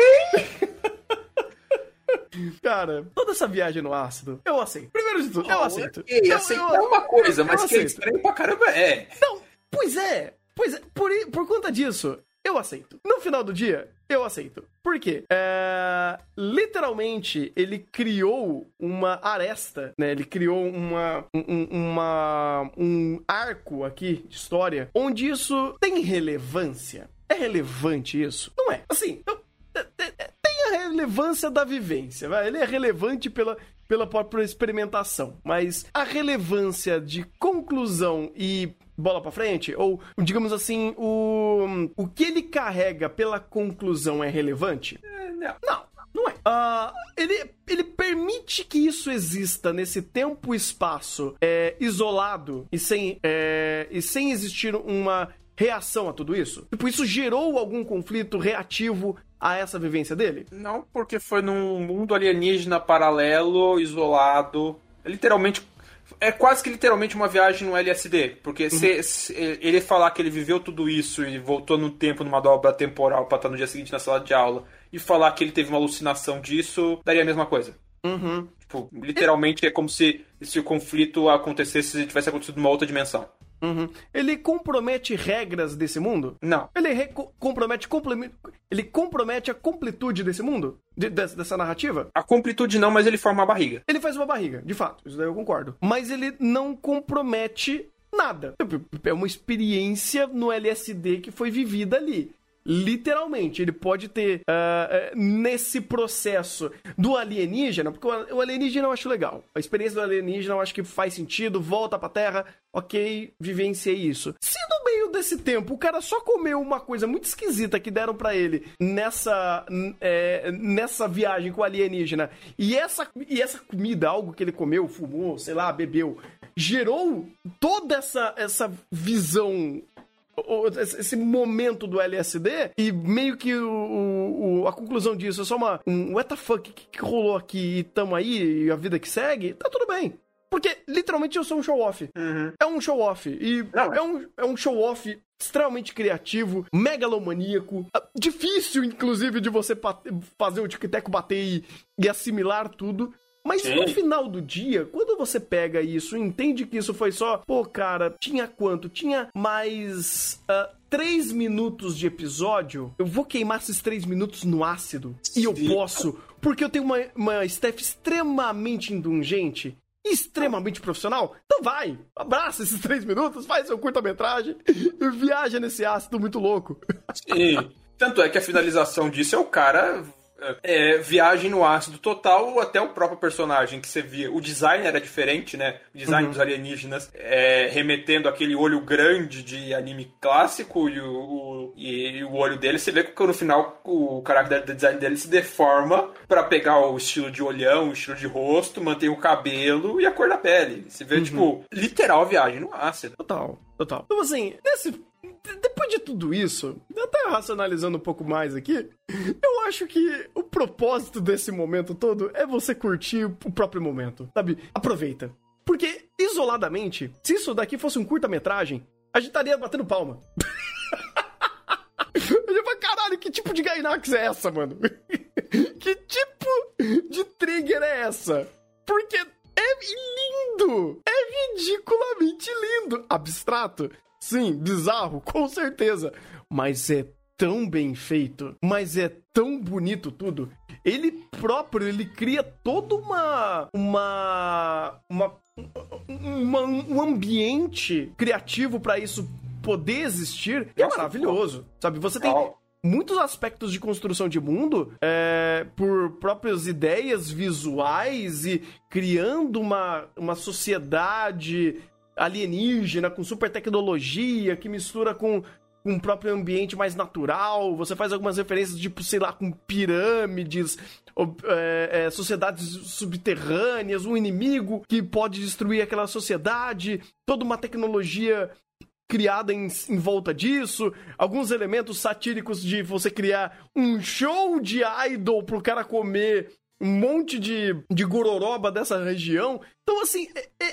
Cara, toda essa viagem no ácido, eu aceito. Primeiro de tudo, eu aceito. Okay, eu, aceitar é uma coisa, mas que é estranho pra caramba é. Não, pois é. Pois é, por, por conta disso, eu aceito. No final do dia, eu aceito. Por quê? É, literalmente, ele criou uma aresta, né? Ele criou uma, um, uma, um arco aqui de história onde isso tem relevância. É relevante isso? Não é. Assim, eu, tem a relevância da vivência, vai? ele é relevante pela, pela própria experimentação, mas a relevância de conclusão e bola para frente, ou digamos assim, o, o que ele carrega pela conclusão é relevante? É, não. Não. Não é. Uh, ele, ele permite que isso exista nesse tempo e espaço é, isolado e sem, é, e sem existir uma reação a tudo isso? Tipo, isso gerou algum conflito reativo a essa vivência dele? Não, porque foi num mundo alienígena paralelo, isolado. Literalmente. É quase que literalmente uma viagem no LSD. Porque uhum. se, se, ele falar que ele viveu tudo isso e voltou no tempo numa dobra temporal pra estar no dia seguinte na sala de aula e falar que ele teve uma alucinação disso, daria a mesma coisa. Uhum. Tipo, literalmente é como se, se o conflito acontecesse se tivesse acontecido numa outra dimensão. Uhum. Ele compromete regras desse mundo? Não. Ele compromete, ele compromete a completude desse mundo? De, dessa, dessa narrativa? A completude não, mas ele forma uma barriga. Ele faz uma barriga, de fato. Isso daí eu concordo. Mas ele não compromete nada. É uma experiência no LSD que foi vivida ali. Literalmente, ele pode ter uh, nesse processo do alienígena, porque o alienígena eu acho legal. A experiência do alienígena eu acho que faz sentido, volta pra Terra, ok, vivenciei isso. Se no meio desse tempo o cara só comeu uma coisa muito esquisita que deram para ele nessa, é, nessa viagem com o alienígena, e essa, e essa comida, algo que ele comeu, fumou, sei lá, bebeu, gerou toda essa, essa visão esse momento do LSD e meio que o, o, a conclusão disso é só uma um what the fuck que, que rolou aqui e tamo aí e a vida que segue, tá tudo bem. Porque, literalmente, eu sou um show-off. Uhum. É um show-off. E Não, é, um, é um show-off extremamente criativo, megalomaníaco, ah, difícil, inclusive, de você fazer o tic-tac bater e, e assimilar tudo. Mas Sim. no final do dia, quando você pega isso entende que isso foi só, pô, cara, tinha quanto? Tinha mais. Uh, três minutos de episódio, eu vou queimar esses três minutos no ácido. Sim. E eu posso, porque eu tenho uma, uma staff extremamente indulgente extremamente profissional, então vai, abraça esses três minutos, faz seu curta-metragem e viaja nesse ácido muito louco. Sim. Tanto é que a finalização disso é o cara é, viagem no ácido total, até o próprio personagem que você via. O design era diferente, né? O design uhum. dos alienígenas, é, remetendo aquele olho grande de anime clássico e o, o, e o olho dele. Você vê que no final o caráter do design dele se deforma para pegar o estilo de olhão, o estilo de rosto, manter o cabelo e a cor da pele. Você vê, uhum. tipo, literal viagem no ácido. Total, total. Então, assim, nesse depois de tudo isso, até racionalizando um pouco mais aqui, eu acho que o propósito desse momento todo é você curtir o próprio momento, sabe? Aproveita. Porque, isoladamente, se isso daqui fosse um curta-metragem, a gente estaria batendo palma. Eu ia caralho, que tipo de Gainax é essa, mano? que tipo de trigger é essa? Porque é lindo! É ridiculamente lindo! Abstrato. Sim, bizarro, com certeza. Mas é tão bem feito, mas é tão bonito tudo. Ele próprio, ele cria toda uma uma uma, uma um ambiente criativo para isso poder existir. E é maravilhoso, sabe? Você tem muitos aspectos de construção de mundo é, por próprias ideias visuais e criando uma, uma sociedade alienígena, com super tecnologia, que mistura com um próprio ambiente mais natural. Você faz algumas referências, tipo, sei lá, com pirâmides, ou, é, é, sociedades subterrâneas, um inimigo que pode destruir aquela sociedade, toda uma tecnologia criada em, em volta disso, alguns elementos satíricos de você criar um show de idol pro cara comer um monte de, de gororoba dessa região. Então, assim,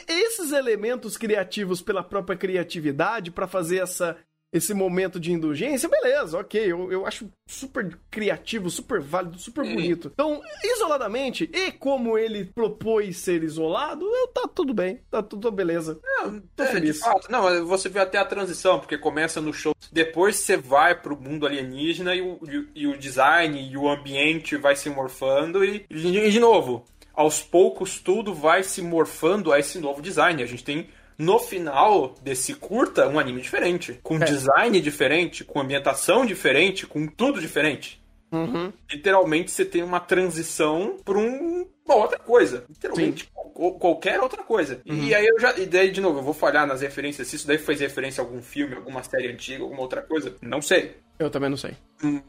esses elementos criativos pela própria criatividade para fazer essa esse momento de indulgência, beleza, ok, eu, eu acho super criativo, super válido, super bonito. Então, isoladamente, e como ele propôs ser isolado, eu, tá tudo bem, tá tudo beleza. Não, tô é, feliz. Fato, não, você vê até a transição, porque começa no show, depois você vai pro mundo alienígena e o, e, e o design e o ambiente vai se morfando e, e de novo, aos poucos tudo vai se morfando a esse novo design. A gente tem no final desse curta, um anime diferente. Com é. design diferente, com ambientação diferente, com tudo diferente. Uhum. Literalmente você tem uma transição para um, uma outra coisa. Literalmente qualquer outra coisa. Uhum. E aí eu já. E daí, de novo, eu vou falhar nas referências. Se isso daí faz referência a algum filme, alguma série antiga, alguma outra coisa, não sei. Eu também não sei. Hum,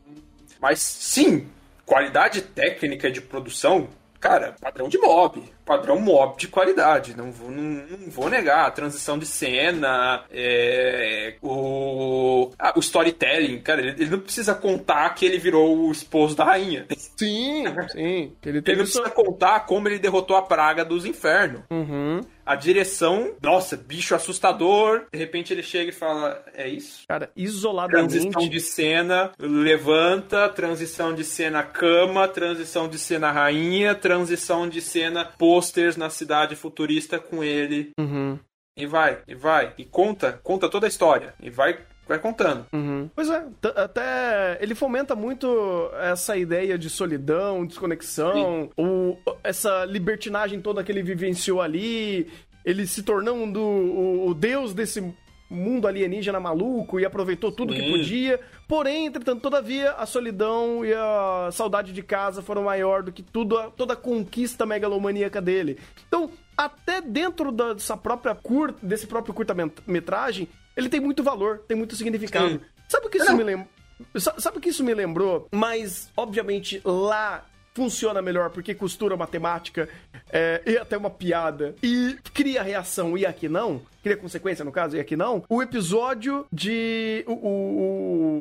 mas sim, qualidade técnica de produção, cara, padrão de mob padrão mob de qualidade, não vou, não, não vou negar. A transição de cena, é, o, o storytelling, cara, ele, ele, não precisa contar que ele virou o esposo da rainha. Sim, sim. Ele, ele não precisa contar como ele derrotou a praga dos infernos. Uhum. A direção, nossa, bicho assustador. De repente ele chega e fala: É isso? Cara, isoladamente. Transição de cena, levanta, transição de cena cama, transição de cena rainha, transição de cena posters na cidade futurista com ele. Uhum. E vai, e vai. E conta, conta toda a história. E vai vai contando. Uhum. Pois é, até ele fomenta muito essa ideia de solidão, desconexão, o, essa libertinagem toda que ele vivenciou ali, ele se tornando o, o deus desse mundo alienígena maluco e aproveitou tudo Sim. que podia. Porém, entretanto, todavia, a solidão e a saudade de casa foram maior do que tudo, toda a conquista megalomaníaca dele. Então, até dentro dessa própria curta, desse próprio curta-metragem, ele tem muito valor, tem muito significado. Sim. Sabe o que isso me lembrou? Sabe o que isso me lembrou? Mas, obviamente, lá funciona melhor porque costura matemática é, e até uma piada e cria reação e aqui não, cria consequência no caso e aqui não, o episódio de. O, o,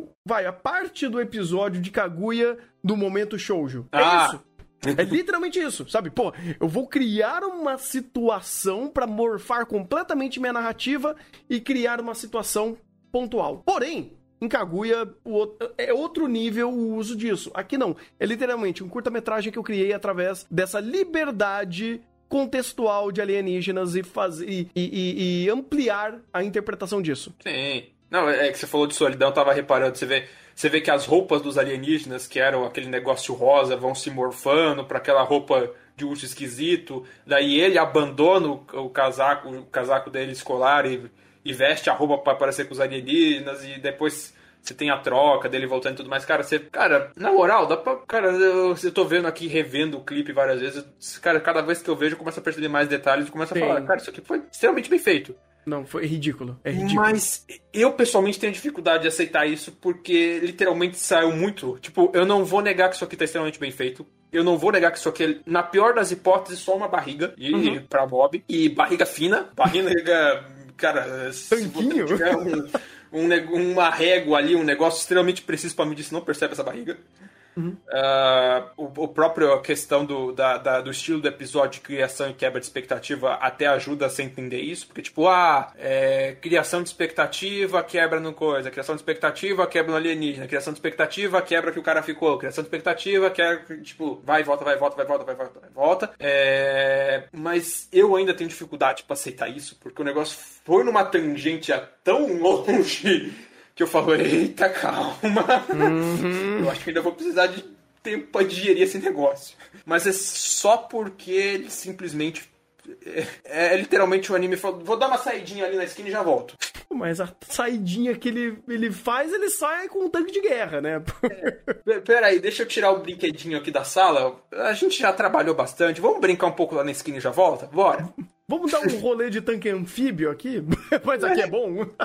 o- vai, a parte do episódio de Kaguya do momento shoujo. É Ah. isso. É literalmente isso, sabe? Pô, eu vou criar uma situação pra morfar completamente minha narrativa e criar uma situação pontual. Porém, em Kaguya outro- é outro nível o uso disso. Aqui não. É literalmente um curta-metragem que eu criei através dessa liberdade contextual de alienígenas e, fazer, e, e- e- ampliar a interpretação disso. Sim. Não, é que você falou de solidão, eu tava reparando. Você vê, você vê que as roupas dos alienígenas, que eram aquele negócio rosa, vão se morfando pra aquela roupa de urso esquisito. Daí ele abandona o casaco, o casaco dele escolar e, e veste a roupa pra parecer com os alienígenas. E depois você tem a troca dele voltando e tudo mais. Cara, você. Cara, na moral, dá pra. Cara, eu, eu tô vendo aqui, revendo o clipe várias vezes. Cara, cada vez que eu vejo, eu começo a perceber mais detalhes e começo a falar, cara, isso aqui foi extremamente bem feito. Não, foi ridículo. É ridículo. Mas eu pessoalmente tenho dificuldade de aceitar isso porque literalmente saiu muito. Tipo, eu não vou negar que isso aqui tá extremamente bem feito. Eu não vou negar que isso aqui, é, na pior das hipóteses, só uma barriga e Uhum. pra Bob. E barriga fina. Barriga, cara, se você Tanquinho? tiver um, um uma régua ali, um negócio extremamente preciso pra medir, você não percebe essa barriga. Ah, o, o próprio questão do, da- da- do estilo do episódio de criação e quebra de expectativa até ajuda a você entender isso, porque tipo, ah, é, criação de expectativa quebra no coisa, criação de expectativa quebra no alienígena, criação de expectativa quebra que o cara ficou, criação de expectativa quebra, tipo, vai, volta, vai, volta, vai, volta, vai, volta, vai, volta. É, mas eu ainda tenho dificuldade pra aceitar isso, porque o negócio foi numa tangente tão longe que eu falo, eita, calma. Eu acho que ainda vou precisar de tempo pra digerir esse negócio. Mas é só porque ele simplesmente. É, é literalmente um anime. Vou dar uma saidinha ali na esquina e já volto. Mas a saidinha que ele, ele faz, ele sai com um tanque de guerra, né? P- Pera aí, deixa eu tirar o brinquedinho aqui da sala. A gente já trabalhou bastante. Vamos brincar um pouco lá na esquina e já volta? Bora. Vamos dar um rolê de tanque anfíbio aqui? Mas aqui é bom.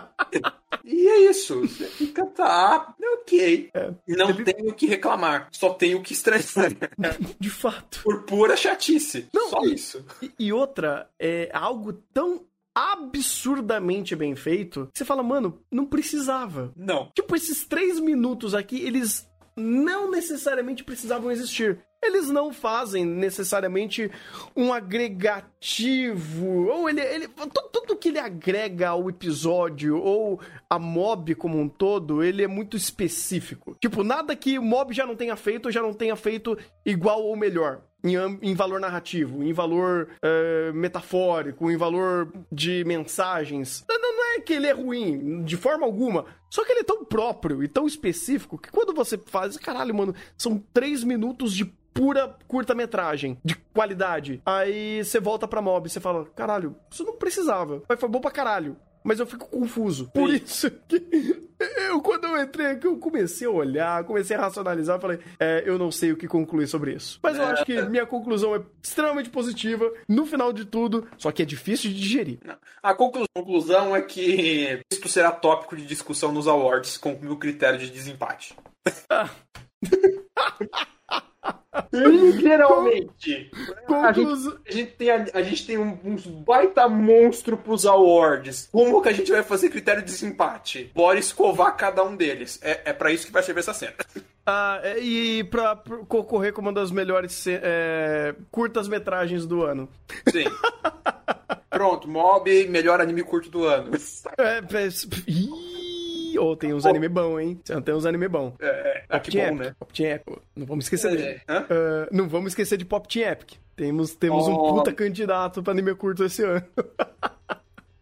E é isso. Você fica, tá, ok. Não ele- tenho o que reclamar. Só tenho o que estranhar. De fato. Por pura chatice. Não, Só e- isso. E, e outra, é algo tão absurdamente bem feito, que você fala, mano, não precisava. Não. Tipo, esses três minutos aqui, eles não necessariamente precisavam existir. Eles não fazem necessariamente um agregativo. Ou ele. ele tudo, que ele agrega ao episódio, ou a mob como um todo, ele é muito específico. Tipo, nada que o mob já não tenha feito já não tenha feito igual ou melhor. Em, em valor narrativo, em valor eh, metafórico, em valor de mensagens. Não- não é que ele é ruim, de forma alguma. Só que ele é tão próprio e tão específico que quando você faz. Caralho, mano, são três minutos de pura curta-metragem, de qualidade. Aí você volta pra mob e você fala: caralho, isso não precisava. Mas foi bom pra caralho. Mas eu fico confuso. Por isso que. Eu, quando eu entrei aqui, eu comecei a olhar, comecei a racionalizar, falei, é, eu não sei o que concluir sobre isso. Mas eu acho que minha conclusão é extremamente positiva, no final de tudo, só que é difícil de digerir. A conclu- conclusão é que isto será tópico de discussão nos awards com o meu critério de desempate. Literalmente. A gente, a gente tem, a, a gente tem um, uns baita monstro pros awards. Como que a gente vai fazer critério de desempate? Bora escovar cada um deles. É, é para isso que vai servir essa cena. Ah, é, e pra, concorrer como uma das melhores é, curtas-metragens do ano. Sim. Pronto, Mob, melhor anime curto do ano. É, Ih, oh, tem uns anime bom, hein? Tem uns anime bom. É, é que Team bom, Epic, né? Pop Team Epic. Não vamos esquecer É. dele. Ah, não vamos esquecer de Pop Team Epic. Temos, temos um Oh. puta candidato pra anime curto esse ano.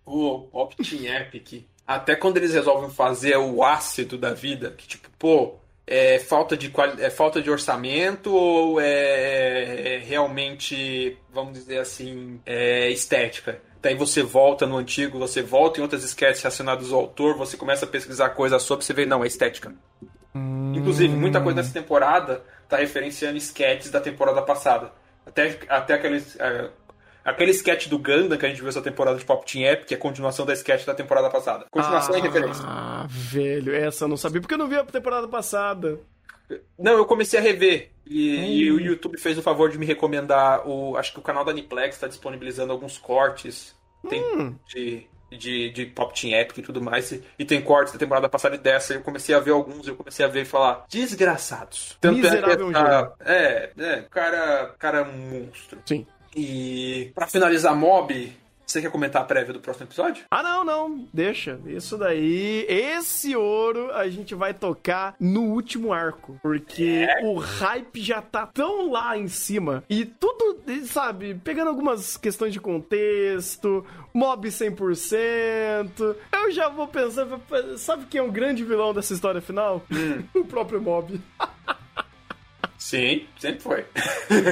O Optin Epic. Até quando eles resolvem fazer o ácido da vida, que tipo, pô, é falta de, quali- é falta de orçamento ou é, é realmente, vamos dizer assim, é estética? Daí você volta no antigo, você volta em outras sketches relacionadas ao autor, você começa a pesquisar coisas sobre, você vê, não, é estética. Inclusive, muita coisa nessa temporada tá referenciando sketches da temporada passada. Até, até aqueles. é, aquele sketch do Gundam que a gente viu essa temporada de Pop Team Epic, que é a continuação da sketch da temporada passada. Continuação e referência. Ah, velho, essa eu não sabia, porque eu não vi a temporada passada. Não, eu comecei a rever. E, e o YouTube fez o favor de me recomendar o. Acho que o canal da Aniplex está disponibilizando alguns cortes. Hum. de, de, de Pop Team Epic e tudo mais. E, e tem cortes da temporada passada e dessa. Eu comecei a ver alguns, eu comecei a ver e falar, desgraçados. Miserável é, que essa- é, é, cara, cara é um monstro. Sim. E pra finalizar Mob, você quer comentar a prévia do próximo episódio? Ah, não, não. Deixa. Isso daí. Esse ouro a gente vai tocar no último arco. Porque o hype já tá tão lá em cima. E tudo, sabe, pegando algumas questões de contexto, mob 100%. Eu já vou pensar. Sabe quem é o grande vilão dessa história final? o próprio mob. Sim, sempre foi.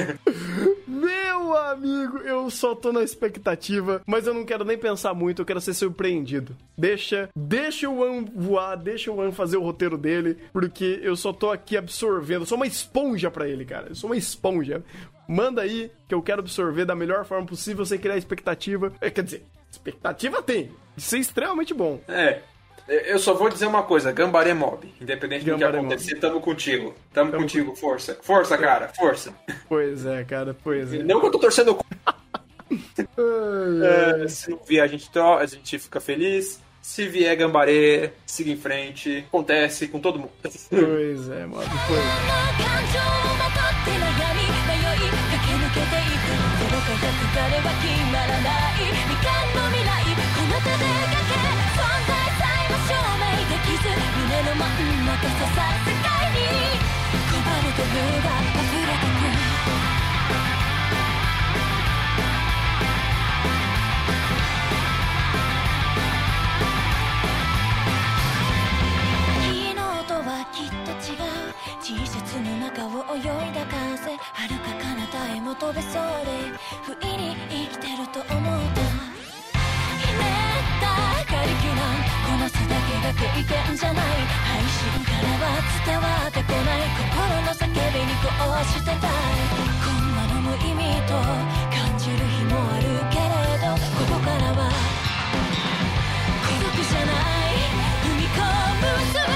Meu amigo, eu só tô na expectativa, mas eu não quero nem pensar muito, eu quero ser surpreendido. Deixa, deixa o One voar, deixa o One fazer o roteiro dele, porque eu só tô aqui absorvendo, eu sou uma esponja pra ele, cara. Eu sou uma esponja. Manda aí que eu quero absorver da melhor forma possível sem criar expectativa. É, quer dizer, expectativa tem, de ser extremamente bom. É. Eu só vou dizer uma coisa, Gambaré Mob. Independente do que acontecer, tamo contigo. Tamo, contigo, força. Força, cara, força. Pois é, cara, pois é. Não que eu tô torcendo. É, se não vier, a gente, tro- a gente fica feliz. Se vier Gambaré, siga em frente. Acontece com todo mundo. Pois é, mob, pois é. T シャツの中を泳いだ風。遥か彼方へも飛べそうで不意に生きてると思った。が経験じゃない配信からは伝わってこない心の叫びにこうしてたいこんなの無意味と感じる日もあるけれどここからは孤独じゃない。踏み込む術完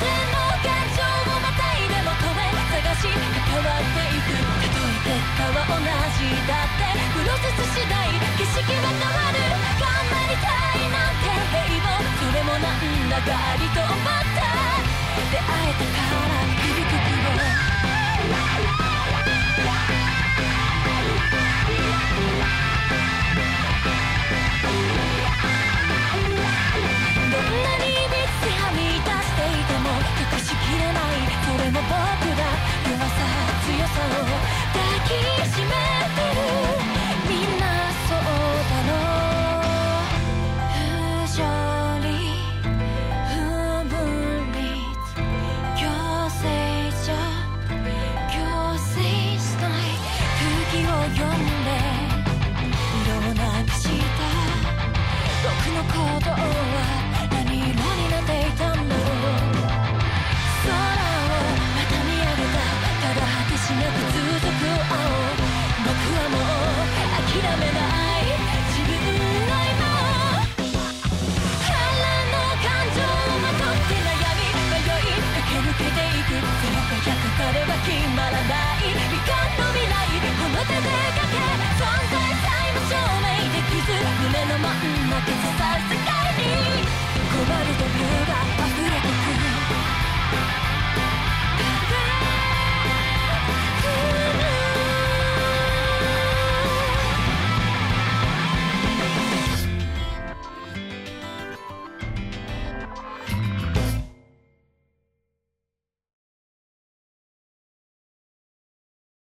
全の感情をまたいで求め探し関わっていくたとえ結果は同じだってプロセス次第景色は変わなんだかありと思った出会えたから響く希望どんなにビッチはみ出していても隠しきれないそれも僕だ弱さ強さを抱きしめてる